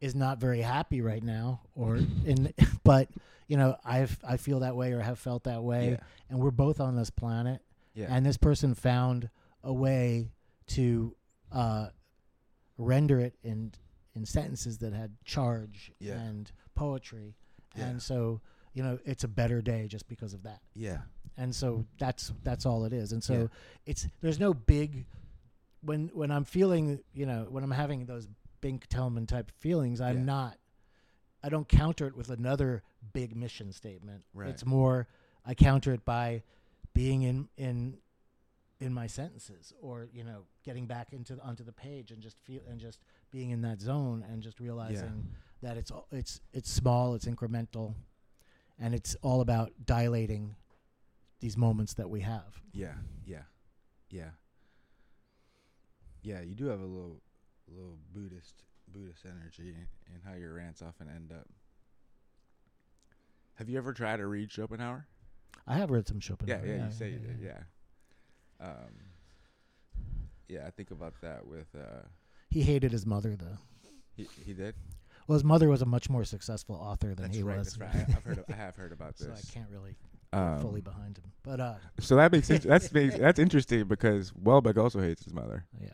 is not very happy right now, or in, but you know, I've I feel that way or have felt that way, Yeah. and we're both on this planet, Yeah. and this person found a way to uh, render it in in sentences that had charge Yeah. and poetry, Yeah. and so you know it's a better day just because of that yeah. and so that's that's all it is and so Yeah. it's there's no big when when i'm feeling you know when i'm having those bink tellman type feelings i'm not i don't counter it with another big mission statement Right. it's more i counter it by being in in in my sentences or you know getting back into onto the page and just feel and just being in that zone and just realizing that it's all- it's it's small it's incremental and it's all about dilating these moments that we have Yeah, yeah, yeah, yeah. You do have a little, little Buddhist, Buddhist energy in how your rants often end up. Have you ever tried to read Schopenhauer? i have read some schopenhauer Yeah, yeah. You say you did. Yeah. Um. Yeah, I think about that with. uh he hated his mother though He he did. Well, his mother was a much more successful author than That's he right. was. That's right. I, have heard. Of, I have heard about this. so. I can't really Um, fully behind him. But uh, So that makes sense. That's makes, that's interesting because Houellebecq also hates his mother, yeah,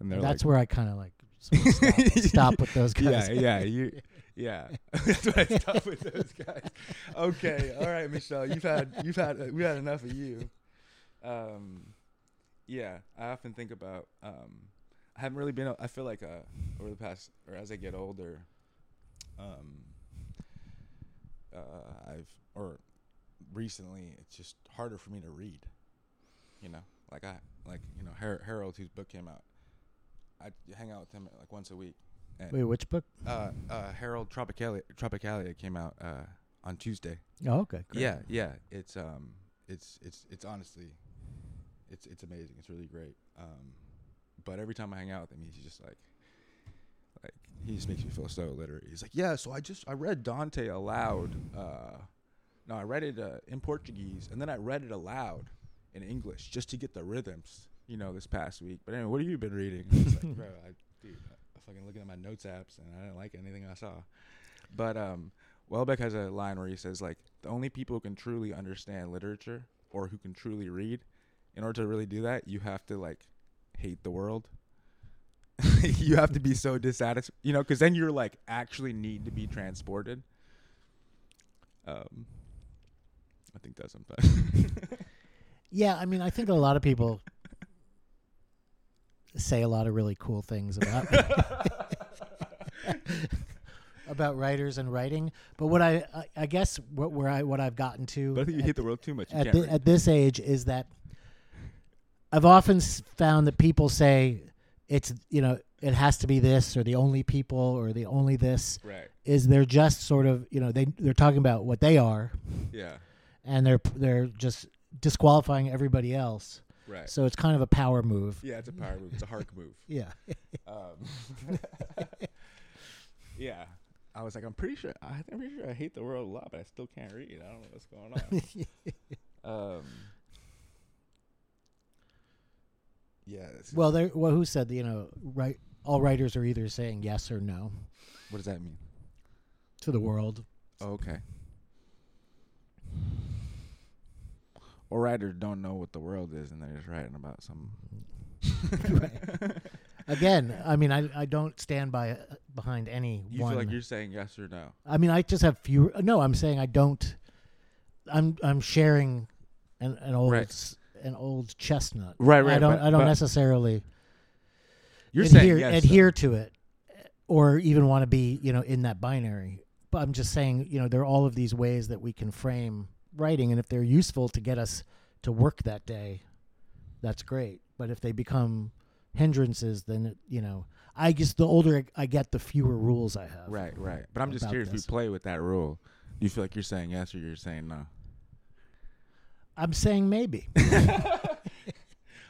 and they're that's like, where I kind of like sort of stop, stop with those guys. Yeah, yeah, you, yeah. That's what I stop with those guys. Okay, all right, Michelle, you've had you've had we had enough of you. Um, yeah, I often think about. Um, I haven't really been. I feel like uh, over the past or as I get older, um, uh, I've or recently it's just harder for me to read. You know, like I like you know Har- Harold, whose book came out. I hang out with him like once a week. And Wait, which book? uh, uh, Harold Tropicalia, Tropicalia came out uh, on Tuesday. Oh, okay. great. Yeah, yeah. It's um, it's it's it's honestly, it's it's amazing. It's really great. Um, but every time I hang out with him, he's just like, like he just makes me feel so literate. He's like, yeah. So I just I read Dante aloud. Uh, no, I read it uh, in Portuguese, and then I read it aloud in English just to get the rhythms. You know, this past week. But anyway, what have you been reading? I was like, bro, I, dude, I fucking looking at my notes apps, and I didn't like anything I saw. But um, Houellebecq has a line where he says like the only people who can truly understand literature or who can truly read, in order to really do that, you have to like hate the world. you have to be so dissatisfied, you know, because then you're like actually need to be transported. Um, I think that's something. Yeah, I mean, I think a lot of people say a lot of really cool things about about writers and writing. But what I, I, I guess what where I what I've gotten to but I think you at, hate the world too much. You at, can't thi- at this age is that I've often found that people say it's you know it has to be this or the only people or the only this right. is they're just sort of you know they they're talking about what they are Yeah. and they're they're just disqualifying everybody else. Right. So it's kind of a power move. yeah, it's a power move. It's a hark move. Yeah. Um, yeah. I was like, I'm pretty sure. I, I'm pretty sure I hate the world a lot, but I still can't read. I don't know what's going on. um, yeah. well, there. Well, who said you know right? All writers are either saying yes or no what does that mean? to the world. Oh, okay. Or writers don't know what the world is, and they're just writing about some. Again, I mean, I I don't stand by uh, behind any You one. feel like you're saying yes or no? I mean, I just have few. No, I'm saying I don't. I'm I'm sharing an an old Right. An old chestnut. Right, right. I don't but- I don't but- necessarily You're adhere, saying yes. adhere to it, or even want to be you know in that binary. But I'm just saying you know there are all of these ways that we can frame writing, and if they're useful to get us to work that day, that's great. But if they become hindrances, then it, you know I guess the older I get, the fewer rules I have. Right, right. But I'm just curious if you play with that rule. You feel like you're saying yes or you're saying no? I'm saying maybe.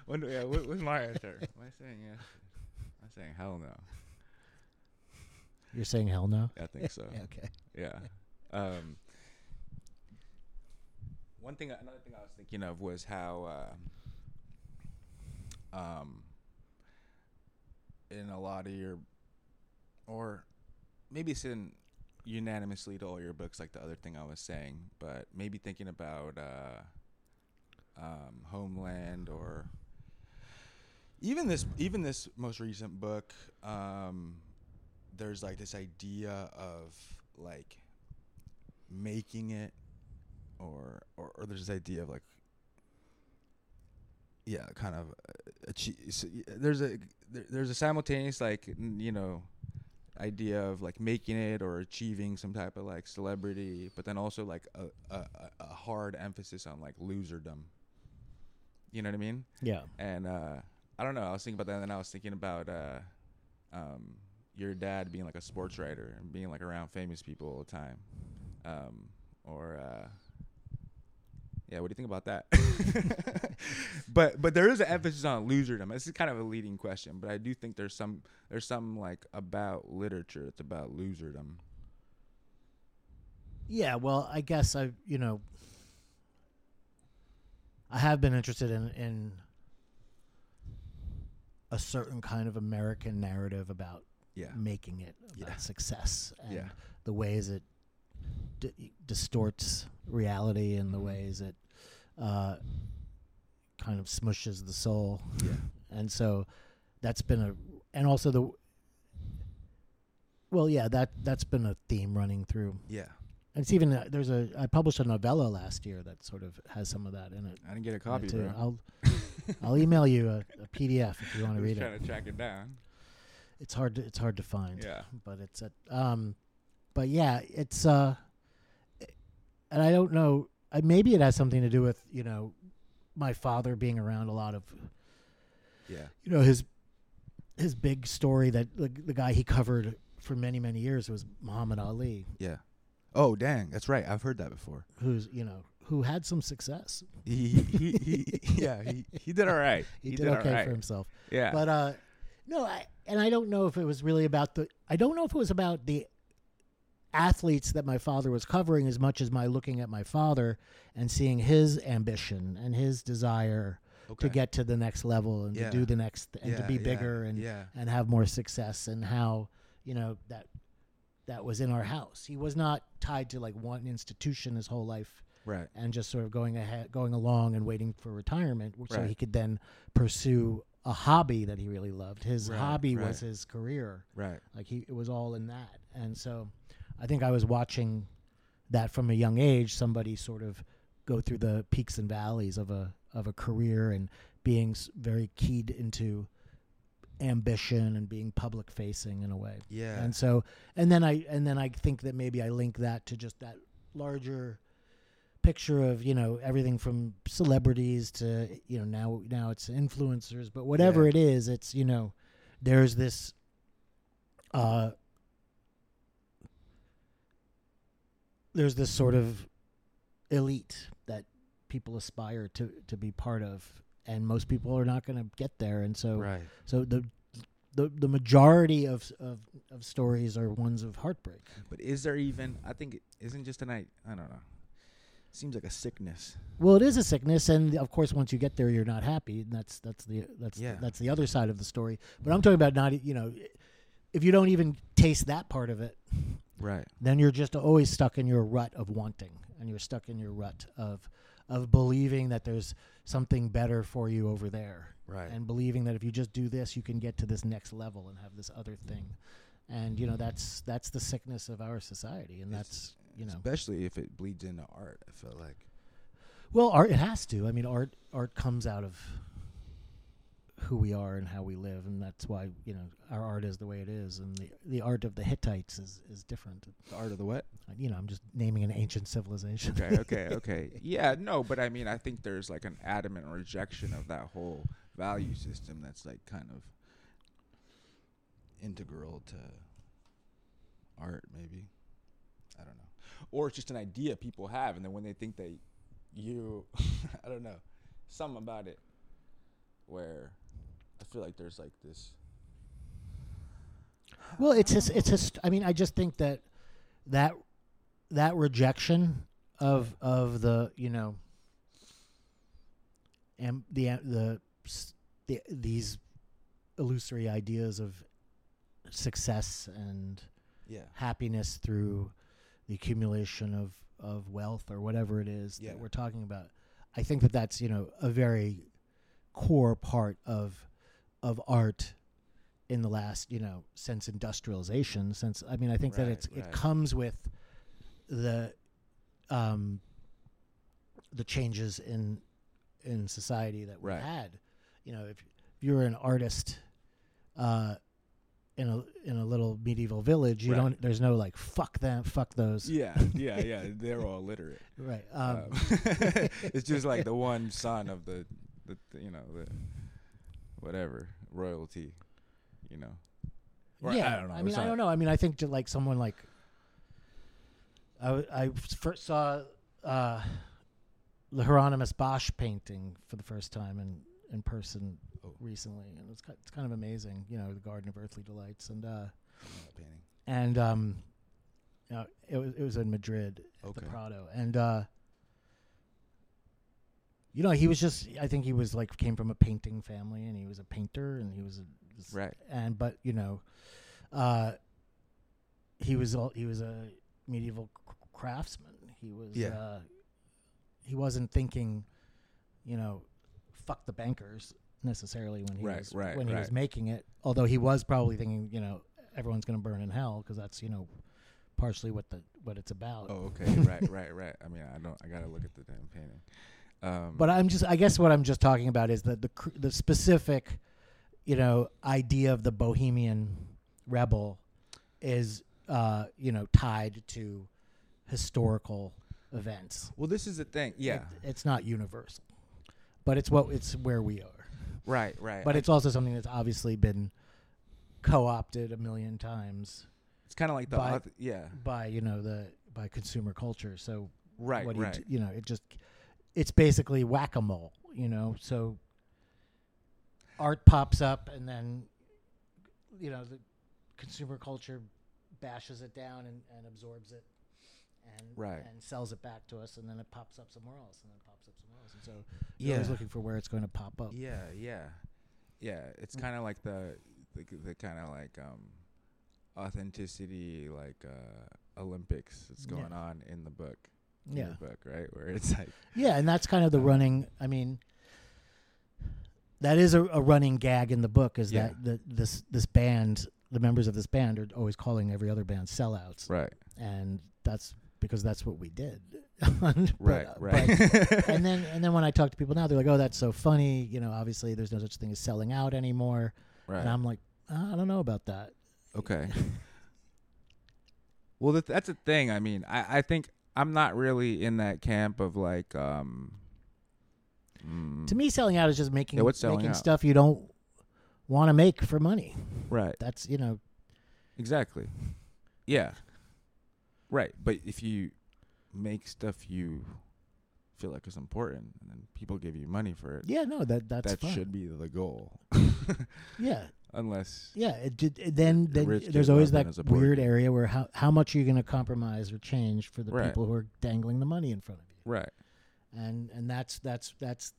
What, yeah, what, what's my answer? Am I saying yes? I'm saying hell no. You're saying hell no. I think so. Okay. Yeah. Um, one thing, another thing I was thinking of was how, uh, um, in a lot of your, or maybe it's in unanimously to all your books, like the other thing I was saying, but maybe thinking about uh, um, Homeland or even this, even this most recent book. Um, there's like this idea of like making it or or, or there's this idea of like yeah kind of uh, achieve, so there's a there, there's a simultaneous like you know idea of like making it or achieving some type of like celebrity but then also like a, a, a- a hard emphasis on like loserdom you know what i mean Yeah. and uh, I don't know. I was thinking about that, and then I was thinking about uh, um, your dad being like a sports writer and being like around famous people all the time. Um, or uh, yeah, what do you think about that? but but there is an emphasis on loserdom. This is kind of a leading question, but I do think there's some there's some like about literature. It's about loserdom. Yeah, well, I guess I, you know, I have been interested in in a certain kind of American narrative about Yeah. making it about Yeah. success and Yeah. the ways it d- distorts reality and the Mhm. ways it uh, kind of smushes the soul Yeah. and so that's been a and also the well yeah that that's been a theme running through Yeah. And it's even uh, there's a i published a novella last year that sort of has some of that in it I didn't get a copy, bro. i'll i'll email you a, a pdf if you want to read it trying to track it down. it's hard to it's hard to find Yeah. but it's a um but yeah it's uh and i don't know uh, maybe it has something to do with you know my father being around a lot of Yeah. you know his his big story that the, the guy he covered for many many years was Muhammad Ali Yeah. Oh, dang. That's right. I've heard that before. who's you know who had some success He, he, he, he yeah, he, he did all right. he, did, all okay right. for himself Yeah. but uh no I, and i don't know if it was really about the i don't know if it was about the athletes that my father was covering as much as my looking at my father and seeing his ambition and his desire okay. to get to the next level and Yeah. to do the next and to Yeah, be yeah, bigger and yeah. and have more success and how you know that that was in our house he was not tied to like one institution his whole life Right. and just sort of going ahead going along and waiting for retirement so Right. he could then pursue a hobby that he really loved his Right, hobby right. was his career Right. like he it was all in that and so i think i was watching that from a young age somebody sort of go through the peaks and valleys of a of a career and being very keyed into ambition and being public facing in a way Yeah. and so and then i and then i think that maybe i link that to just that larger picture of you know everything from celebrities to you know now now it's influencers but whatever Yeah. it is it's you know there's this uh there's this sort of elite that people aspire to to be part of and most people are not going to get there and so right. so the the the majority of of of stories are ones of heartbreak. But is there even? I think it isn't just a night. I don't know. Seems like a sickness. Well, it is a sickness, and of course, once you get there, you're not happy. And that's that's the that's Yeah. that's the other side of the story. But I'm talking about not you know, if you don't even taste that part of it, Right. then you're just always stuck in your rut of wanting, and you're stuck in your rut of of believing that there's something better for you over there. Right. and believing that if you just do this, you can get to this next level and have this other thing. And you know that's that's the sickness of our society, and It's- that's you know Especially if it bleeds into art. I feel like. well, art it has to. I mean, art art comes out of who we are and how we live, and that's why you know our art is the way it is, and the the art of the Hittites is is different. The art of the what? Uh, you know, I'm just naming an ancient civilization. Okay, okay, okay. Yeah, no, but I mean, I think there's like an adamant rejection of that whole value system that's like kind of integral to art maybe i don't know or it's just an idea people have and then when they think they you i don't know something about it where i feel like there's like this Well, it's just, it's his, I mean, I just think that that that rejection of of the you know and the the, the these illusory ideas of success and yeah happiness through the accumulation of of wealth or whatever it is Yeah. that we're talking about. I think that that's you know a very core part of of art in the last you know since industrialization. Since I mean I think that Right, it comes with the um the changes in in society that we've Right. had. You know if, if you're an artist. Uh, in a in a little medieval village, you Right. don't. There's no like fuck them, fuck those. yeah yeah yeah they're all illiterate Right. Um, Um, it's just like the one son of the, the you know the whatever royalty you know Or yeah. I don't know. I mean, I don't know. I mean, I think to like someone like I I first saw uh, the Hieronymus Bosch painting for the first time in in person Oh. recently, and it's it's kind of amazing. You know, the Garden of Earthly Delights, and uh, I don't know that painting. and um, you know, it was it was in Madrid, Okay. the Prado, and uh, you know, he was just I think he was like came from a painting family, and he was a painter, and he was a Right. and but you know, uh, he was all, he was a medieval c- craftsman. He was Yeah. uh, he wasn't thinking, you know, fuck the bankers necessarily when he Right, was right, when he was making it. Although he was probably thinking, you know, everyone's going to burn in hell because that's you know partially what the what it's about. Oh, okay. right, right, right. I mean, I don't. I gotta look at the damn painting. Um, But I'm just, I guess what I'm just talking about is that the cr- the specific, you know, idea of the bohemian rebel is, uh, you know, tied to historical events. well, this is the thing. Yeah. It- it's not universal, but it's what it's where we are. right, right. But I- it's also something that's obviously been co-opted a million times it's kind of like the. by- auth- yeah. by you know the by consumer culture. So Right, what do you right. d- you know, it just it's basically whack a mole, you know. So art pops up, and then you know the consumer culture bashes it down and, and absorbs it, and Right. and sells it back to us, and then it pops up somewhere else, and then it pops up somewhere else, and so you're Yeah. always looking for where it's going to pop up. Yeah, yeah, yeah. It's kind of like the the, the kind of like um authenticity, like uh Olympics that's Yeah. going on in the book. In Yeah. the book, right? Where it's like, Yeah, and that's kind of the running. I mean, that is a, a running gag in the book. Is Yeah. that the, this this band, the members of this band, are always calling every other band sellouts, right, and that's because that's what we did. But, right, uh, right. but- and then and then when I talk to people now, they're like, "Oh, that's so funny." You know, obviously, there's no such thing as selling out anymore. right. And I'm like, "Uh, I don't know about that. Okay. well, that, that's a thing. I mean, I, I think I'm not really in that camp of like, um, mm, To me, selling out is just making Yeah, what's selling making out? stuff you don't want to make for money. right, That's you know, exactly, yeah, right. But if you make stuff you feel like is important, and then people give you money for it, yeah, no, that that's that fine. should be the goal. yeah, Unless, Yeah, it did, then then rich there's always that as a poor weird area where how how much are you going to compromise or change for the Right. people who are dangling the money in front of you, right, and and that's that's that's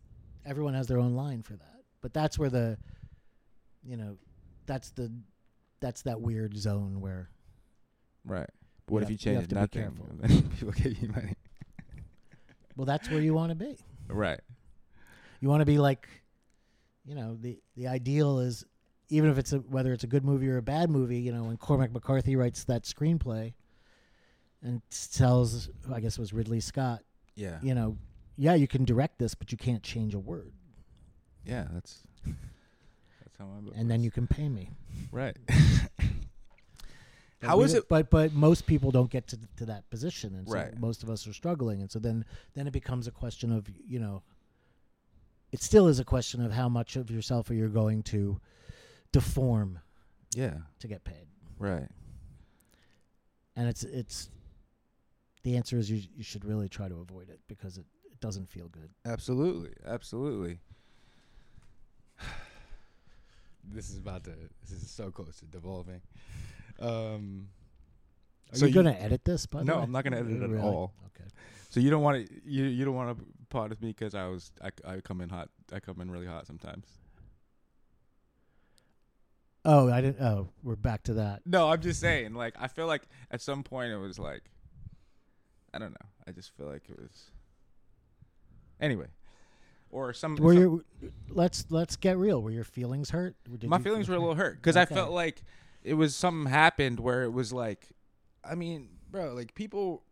everyone has their own line for that, but that's where the, you know, that's the that's that weird zone where right. But what You if you have- you have change be nothing? then people give you money. well that's where you want to be. Right. You want to be like, you know, the the ideal is even if it's a whether it's a good movie or a bad movie. You know, when Cormac McCarthy writes that screenplay, and tells I guess it was Ridley Scott, Yeah. you know, yeah, you can direct this, but you can't change a word, Yeah. That's that's how my book. and then you can pay me. right. But How is it- But but most people don't get to to that position, and so Right. most of us are struggling, and so then then it becomes a question of you know. It still is a question of how much of yourself are you going to deform Yeah. to get paid, Right. and it's it's. The answer is you you should really try to avoid it because it, it doesn't feel good. Absolutely. Absolutely. this is about to. This is so close to devolving. Um. Are So you, you- going to edit this? By the No, way? I'm not gonna edit it at Really? all. Okay. So you don't want to. You you don't want to pod with me because I was I, I come in hot. I come in really hot sometimes. Oh, I didn't. Oh, we're back to that. No, I'm just saying. Like I feel like at some point it was like. I don't know. I just feel like it was. Anyway, or some. Were some- your let's let's get real. Were your feelings hurt? Did my feelings feel were a little hurt because I felt like it was something happened where it was like, I mean, bro, like people.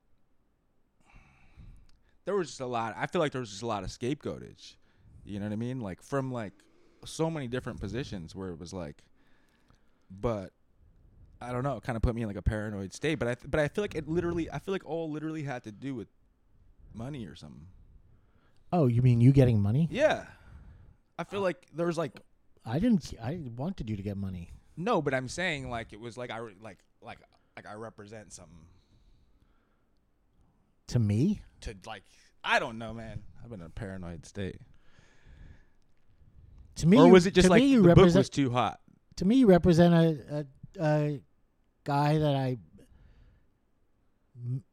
There was just a lot. I feel like there was just a lot of scapegoatage. You know what I mean? Like from like so many different positions where it was like, but I don't know. It kind of put me in like a paranoid state. But I but I feel like it literally. I feel like all literally had to do with money or something. Oh, you mean you getting money? Yeah. I feel oh. like there was like I didn't. I wanted you to get money. No, but I'm saying like it was like I re- like like like I represent something To me, to like I don't know, man. I've been in a paranoid state. to me, or you- was it just to like me, the you book represent? was too hot? To me, represent a, a, a guy that I m-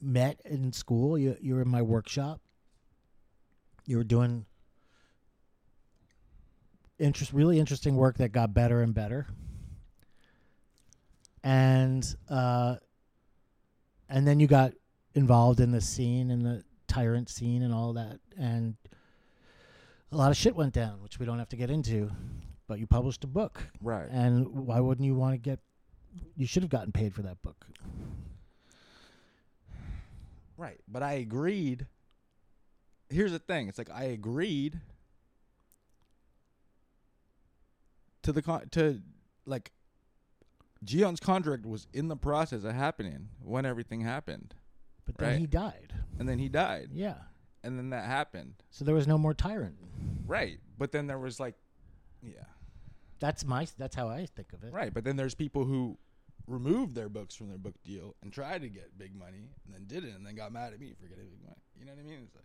met in school. You you were in my workshop. You were doing interest, really interesting work that got better and better. and uh, and then you got involved in the scene and the tyrant scene and all that, and a lot of shit went down, which we don't have to get into. But you published a book, Right. and why wouldn't you want to get? You should have gotten paid for that book. Right. But I agreed. Here's the thing. It's like I agreed to the con- to like Gion's contract was in the process of happening when everything happened. But then Right. he died. And then he died. Yeah. And then that happened. So there was no more tyrant. Right. But then there was like yeah. That's my. That's how I think of it. Right. But then there's people who removed their books from their book deal and tried to get big money and then didn't and then got mad at me for getting big money. You know what I mean? It's like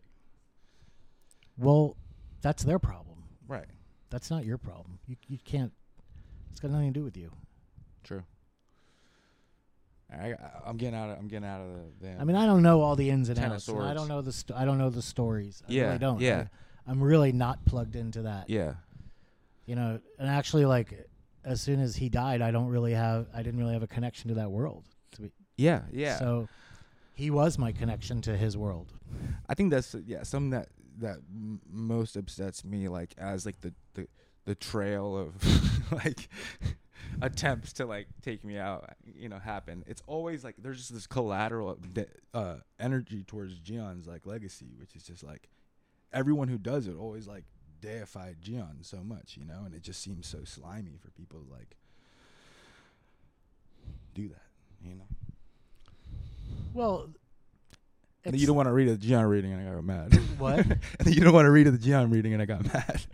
Well, that's their problem. Right. That's not your problem. You you can't. It's got nothing to do with you. True. I, I'm getting out of I'm getting out of the. the I mean, I don't know all the ins and outs. and I don't know the. St- I don't know the stories. I Yeah, really don't. yeah. I, am really not plugged into that. yeah. You know, and actually, like, as soon as he died, I don't really have. I didn't really have a connection to that world. To be, Yeah, yeah. So, he was my connection to his world. I think that's yeah something that that m- most upsets me like as like the the the trail of like attempts to like take me out you know happen it's always like there's just this collateral de- uh energy towards Gian's like legacy which is just like everyone who does it always like deified Gian so much you know and it just seems so slimy for people to like do that you know Well, and then you don't want to read a Gian reading and I got mad What? and then you don't want to read the Gian reading, and I got mad.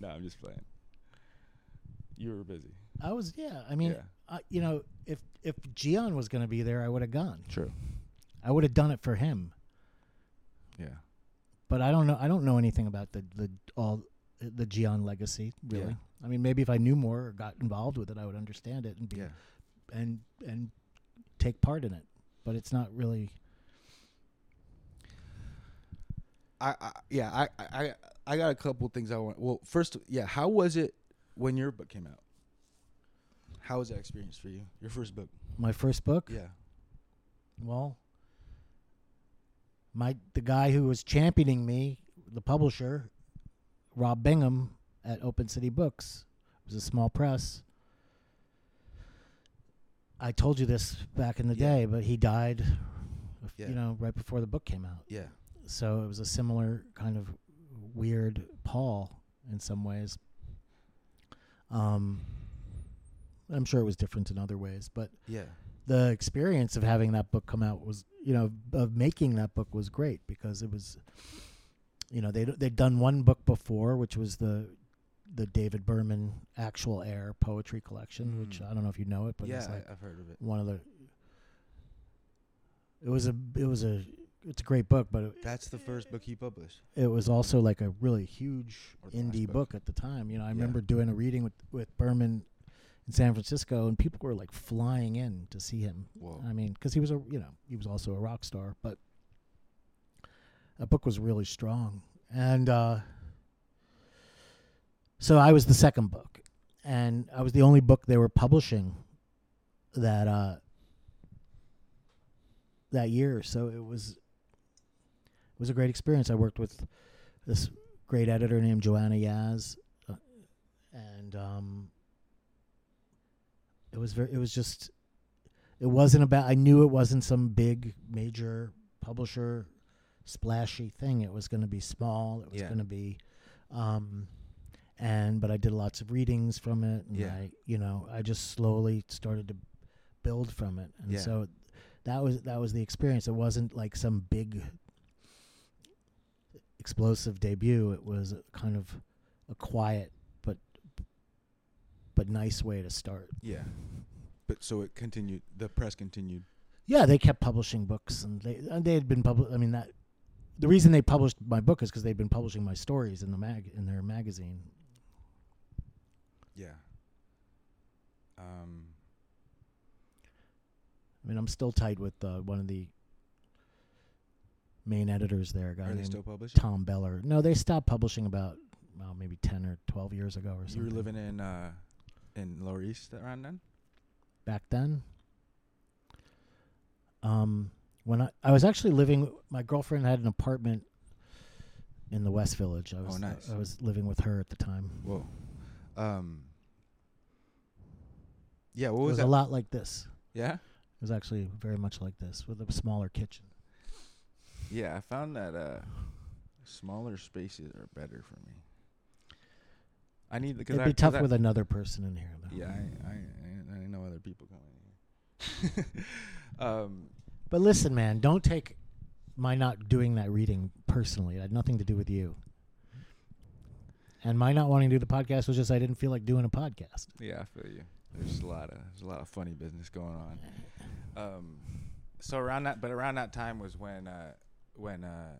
no, I'm just playing. You were busy. I was. Yeah. I mean, Yeah. you know, if if Gian was going to be there, I would have gone. True. I would have done it for him. Yeah. But I don't know. I don't know anything about the the all the Gian legacy really. Yeah. I mean, maybe if I knew more or got involved with it, I would understand it and be Yeah. and and take part in it. But it's not really. I, I yeah. I, I I got a couple things I want. Well, first, yeah. How was it when your book came out? How was that experience for you? Your first book. My first book. Yeah. Well, my the guy who was championing me, the publisher, Rob Bingham at Open City Books, it was a small press. I told you this back in the Yeah. day, but he died, Yeah. you know, right before the book came out. Yeah. So it was a similar kind of weird pall in some ways. Um, I'm sure it was different in other ways, but Yeah. the experience of having that book come out was, you know, of making that book was great because it was, you know, they they'd done one book before, which was the the David Berman actual air poetry collection, which Mm. I don't know if you know it, but yeah. it's like I've heard of it. one of the. It was a it was a it's a great book, but it, That's the first book he published. it was also like a really huge indie book. book. at the time. You know, I Yeah. remember doing a reading with with Berman in San Francisco, and people were like flying in to see him. Whoa. I mean, because he was a you know he was also a rock star, but that book was really strong, and uh, so I was the second book, and I was the only book they were publishing that uh, that year. So it was it was a great experience. I worked with this great editor named Joanna Yas, uh, and um, it was very. It was just. It wasn't about. I knew it wasn't some big major publisher, splashy thing. It was going to be small. It was Yeah. going to be, um, and but I did lots of readings from it, and Yeah. I, you know, I just slowly started to build from it, and Yeah. so that was that was the experience. It wasn't like some big explosive debut. It was kind of a quiet but nice way to start. Yeah. But so it continued. The press continued. Yeah, they kept publishing books, and they and they had been public. I mean that the reason they published my book is because they'd been publishing my stories in the mag in their magazine. Yeah. Um. I mean, I'm still tight with uh, one of the main editors there, Are they still publishing? Tom Beller. No, they stopped publishing about well, maybe ten or twelve years ago or You were living in uh, in Lower East around then? back then. Um, when I, I was actually living, my girlfriend had an apartment in the West Village. I Oh, was nice. I was living with her at the time. Whoa. Um. Yeah. What it was, was that? a lot like this. Yeah. It was actually very much like this with a smaller kitchen. Yeah. I found that uh, smaller spaces are better for me. I need because It'd I, be tough 'cause I- with another person in here, though. Yeah, I I I, I know other people coming in here. um. But listen, man, don't take my not doing that reading personally. It had nothing to do with you. And my not wanting to do the podcast was just I didn't feel like doing a podcast. Yeah, I feel you. There's a lot of there's a lot of funny business going on. Um, so around that, but around that time was when uh, when uh,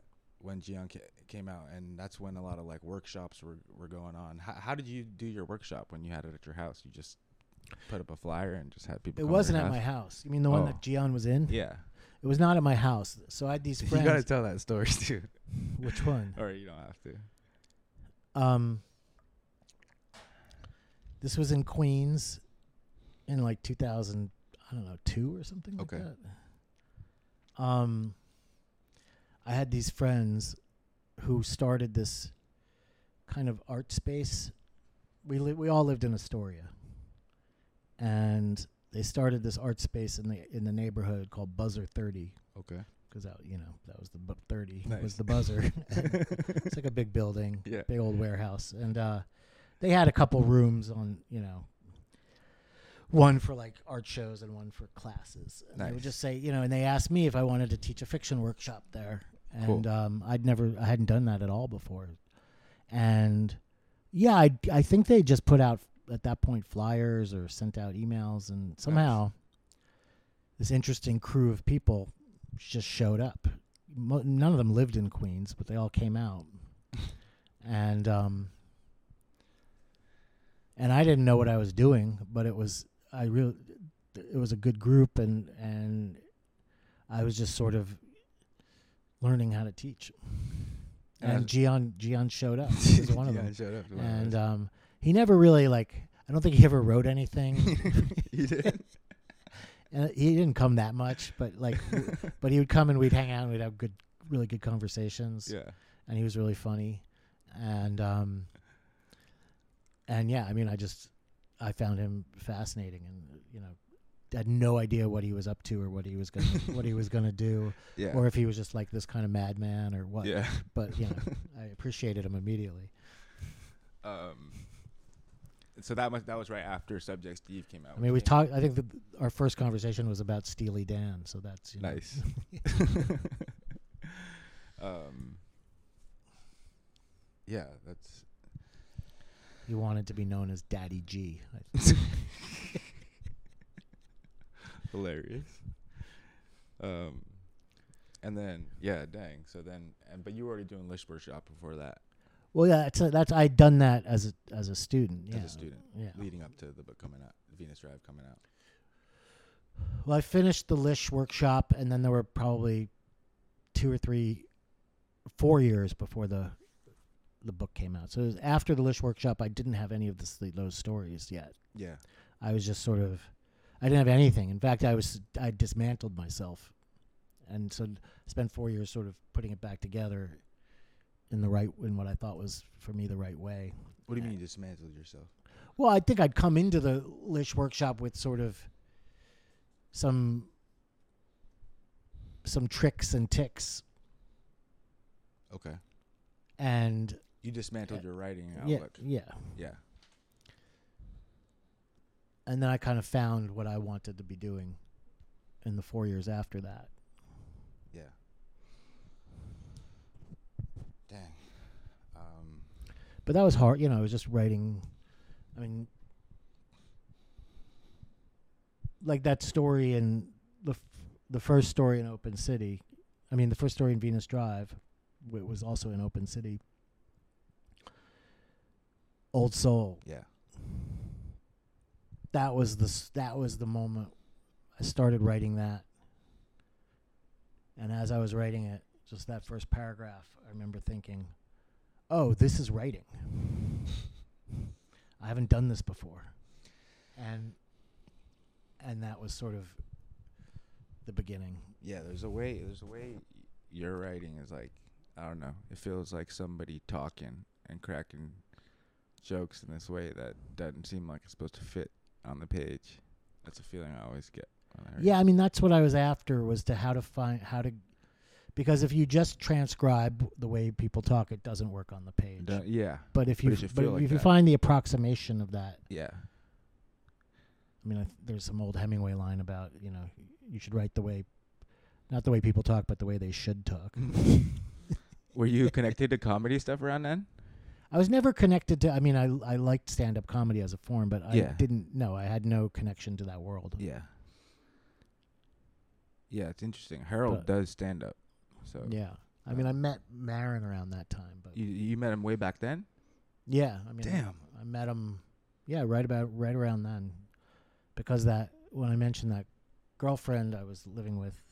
when Gian ca- came out, and that's when a lot of like workshops were were going on. How, how did you do your workshop when you had it at your house? You just put up a flyer and just had people. It wasn't at my house? house. You mean the one Oh. that Gian was in? Yeah, It was not at my house. So I had these you gotta tell that story too, Which one? or you don't have to. Um, this was in Queens in like 2000, I don't know, two or something Okay. like that. Um, I had these friends who started this kind of art space. We li- we all lived in Astoria, and they started this art space in the in the neighborhood called Buzzer Thirty Okay. because that you know that was the bu- thirty Nice. was the buzzer. It's like a big building, Yeah. big old warehouse, and uh, they had a couple rooms on you know. One for like art shows and one for classes. And They would just say, you know, and they asked me if I wanted to teach a fiction workshop there, Cool. and um, I'd never, I hadn't done that at all before, and yeah, I, I think they just put out at that point flyers or sent out emails, and somehow this interesting crew of people just showed up. Mo- none of them lived in Queens, but they all came out, and um, and I didn't know what I was doing, but it was I really it was a good group, and and I was just sort of learning how to teach. And And Gian Gian showed up. He was one of them, shut up. And um, he never really like. I don't think he ever wrote anything. he did. and he didn't come that much, but like, but he would come and we'd hang out and we'd have good, really good conversations. Yeah. And he was really funny, and um, and yeah, I mean, I just I found him fascinating, and you know, had no idea what he was up to or what he was gonna what he was gonna do, Yeah. or if he was just like this kind of madman or what. yeah. But you know, I appreciated him immediately. Um. So that was that was right after Subject Steve came out. I mean, we talked. I think the, our first conversation was about Steely Dan, so that's you know, Nice. um. Yeah, that's He wanted to be known as Daddy G. Hilarious. Um, and then yeah, dang. So then, and but you were already doing Lish Workshop before that Well, yeah, that's that's I'd done that as a as a student. Yeah. as a student, Yeah. leading up to the book coming out, Venus Drive coming out. Well, I finished the Lish workshop, and then there were probably two or three, four years before the the book came out. So it was after the Lish workshop, I didn't have any of this, those stories yet. Yeah. I was just sort of, I didn't have anything. In fact, I was I dismantled myself, and so spent four years sort of putting it back together in the right in what I thought was for me the right way. What do you mean you dismantled yourself? Well, I think I'd come into the Lish workshop with sort of some some tricks and ticks, Okay. and You dismantled your writing yeah, outlook. yeah, Yeah. And then I kind of found what I wanted to be doing in the four years after that. Yeah. Dang. Um. But that was hard, you know. I was just writing. I mean, like that story in the f- the first story in Open City. I mean, the first story in Venus Drive, w- was also in Open City. Old Soul. Yeah. That was the that was the moment I started writing that. And as I was writing it, just that first paragraph, I remember thinking, "Oh, this is writing." I haven't done this before. and and that was sort of the beginning. Yeah, there's a way. There's a way. Your writing is like, I don't know. It feels like somebody talking and cracking jokes in this way that doesn't seem like it's supposed to fit on the page. That's a feeling I always get. When I. Yeah, I mean that's what I was after was to how to find how to because if you just transcribe the way people talk, it doesn't work on the page. Don't- yeah, But if you should but like if you find the approximation of that, yeah. I mean, I th- there's some old Hemingway line about you know you should write the way, not the way people talk, but the way they should talk. Were you connected to comedy stuff around then? I was never connected to. I mean, I I liked stand up comedy as a form, but I Yeah. didn't. No, I had no connection to that world. Yeah. Yeah, it's interesting. Harold But- does stand up. So Yeah. I uh, mean, I met Maron around that time, but you you met him way back then? yeah, I mean, Damn. I met him. Yeah, right about right around then, because that when I mentioned that girlfriend I was living with,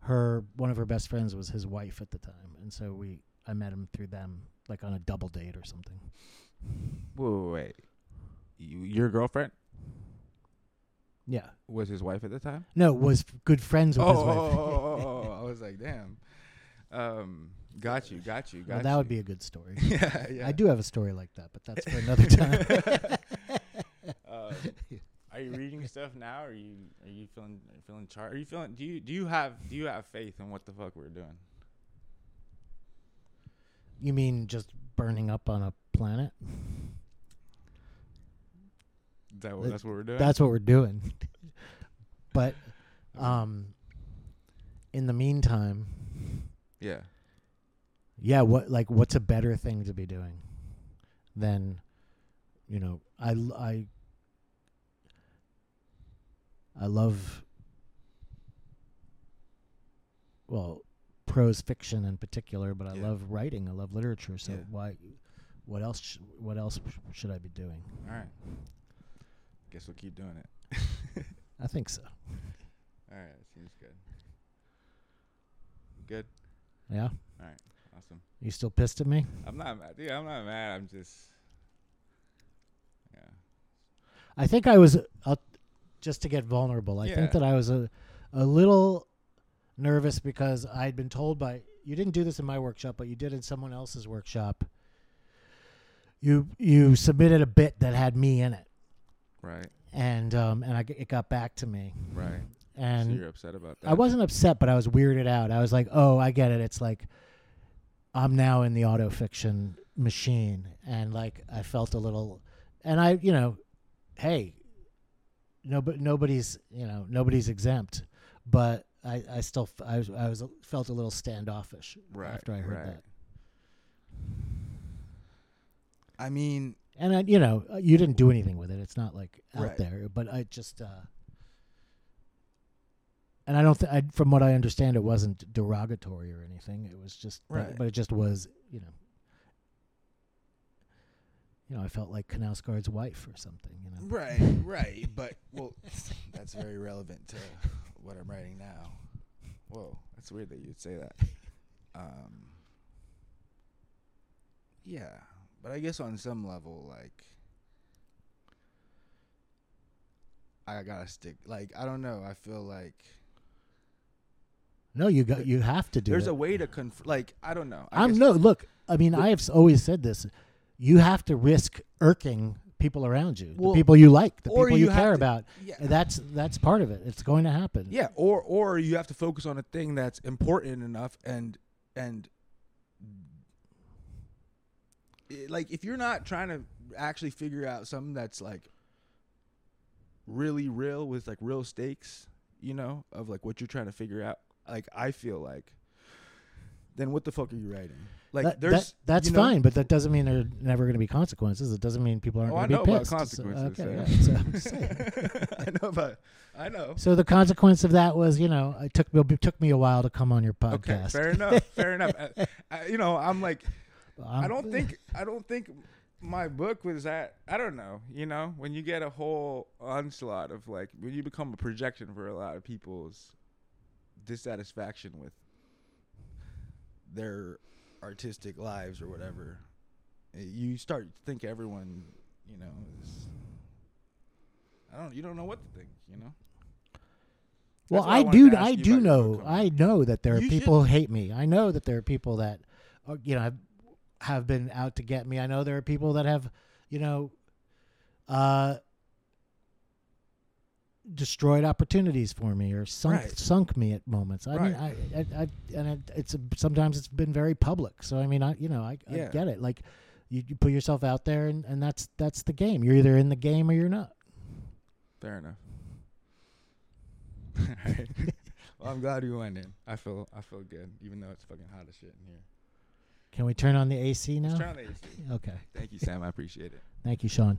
her one of her best friends was his wife at the time, and so we I met him through them, like on a double date or something. Wait, wait, wait. You, your girlfriend Yeah, was his wife at the time? no, was f- good friends with Oh, his wife. oh, oh, oh, oh, I was like, damn. Um, got you, got you, got well, that would be a good story. yeah, yeah. I do have a story like that, but that's for another time. Um, are you reading stuff now? Or are you are you feeling are you feeling char- Are you feeling? Do you do you have do you have faith in what the fuck we're doing? You mean just burning up on a planet? That that's what we're doing? That's what we're doing. but um in the meantime, yeah. yeah, what like what's a better thing to be doing than you know, I l- I I love well, prose fiction in particular, but I Yeah. love writing. I love literature. So Yeah. why what else sh- what else should I be doing? All right. Guess we'll keep doing it. I think so. All right. Seems good. Good. Yeah. All right. Awesome. You still pissed at me? I'm not mad. Yeah, I'm not mad. I'm just. Yeah. I think I was uh, just to get vulnerable. I Yeah. think that I was a a little nervous because I'd been told by you didn't do this in my workshop, but you did in someone else's workshop. You you submitted a bit that had me in it, Right. and um and I it got back to me, Right. so and you're upset about that? I wasn't upset, but I was weirded out. I was like, oh, I get it. It's like I'm now in the auto fiction machine, and like I felt a little, and I, you know, hey, nobody, nobody's, you know, nobody's exempt, but I, I still, f- I was, I was felt a little standoffish Right. after I heard right. that, I mean, and I, you know, you didn't do anything with it. It's not like out Right. there, but I just. uh and I don't, th- I, from what I understand, it wasn't derogatory or anything. It was just, but- Right. but, it just was, you know, you know, I felt like Knausgaard's wife or something, you know. Right, right. But well, that's very relevant to what I'm writing now. Whoa, that's weird that you'd say that. Um, yeah, but I guess on some level, like, I gotta stick. Like, I don't know. I feel like No, you got, you have to do there's it. a way to conf. Like, I don't know. I I'm no look. I mean, I have always said this. You have to risk irking people around you, Well, the people you like, the people you, you care to- about. Yeah. That's that's part of it. It's going to happen. Yeah, or or you have to focus on a thing that's important enough and and like if you're not trying to actually figure out something that's like really real with like real stakes, you know, of like what you're trying to figure out, like I feel like then what the fuck are you writing? Like That- there's that- that's you know- fine, but that doesn't mean there are never going to be consequences. It doesn't mean people aren't Oh, going to be pissed. So- consequences. okay, yeah. so I'm just saying. I know about I know. So the consequence of that was, you know, it took it took me a while to come on your Okay, podcast. fair enough. Fair enough. Uh, uh, you know, I'm like I'm- I don't think I don't think my book was that I don't know, you know, when you get a whole onslaught of like when you become a projection for a lot of people's dissatisfaction with their artistic lives or whatever. eh, You start to think everyone, you know, is I don't. You don't know what to think. You know. Well, That's why I I do. I do know. I know that there are You people who hate me. I know that there are people that, uh, you know, have, have been out to get me. I know there are people that have, you know, uh, destroyed opportunities for me or sunk Right. sunk me at moments. I mean, I, I, I and it, it's a, sometimes it's been very public. So I mean, I you know, I, I get it. Like, you, you put yourself out there, and, and that's that's the game. You're either in the game or you're not. Fair enough. Alright. well, I'm glad we went in. I feel I feel good, even though it's fucking hot as shit in here. Can we turn on the AC now? Let's turn on the AC. Okay. Thank you, Sam. I appreciate it. Thank you, Sean.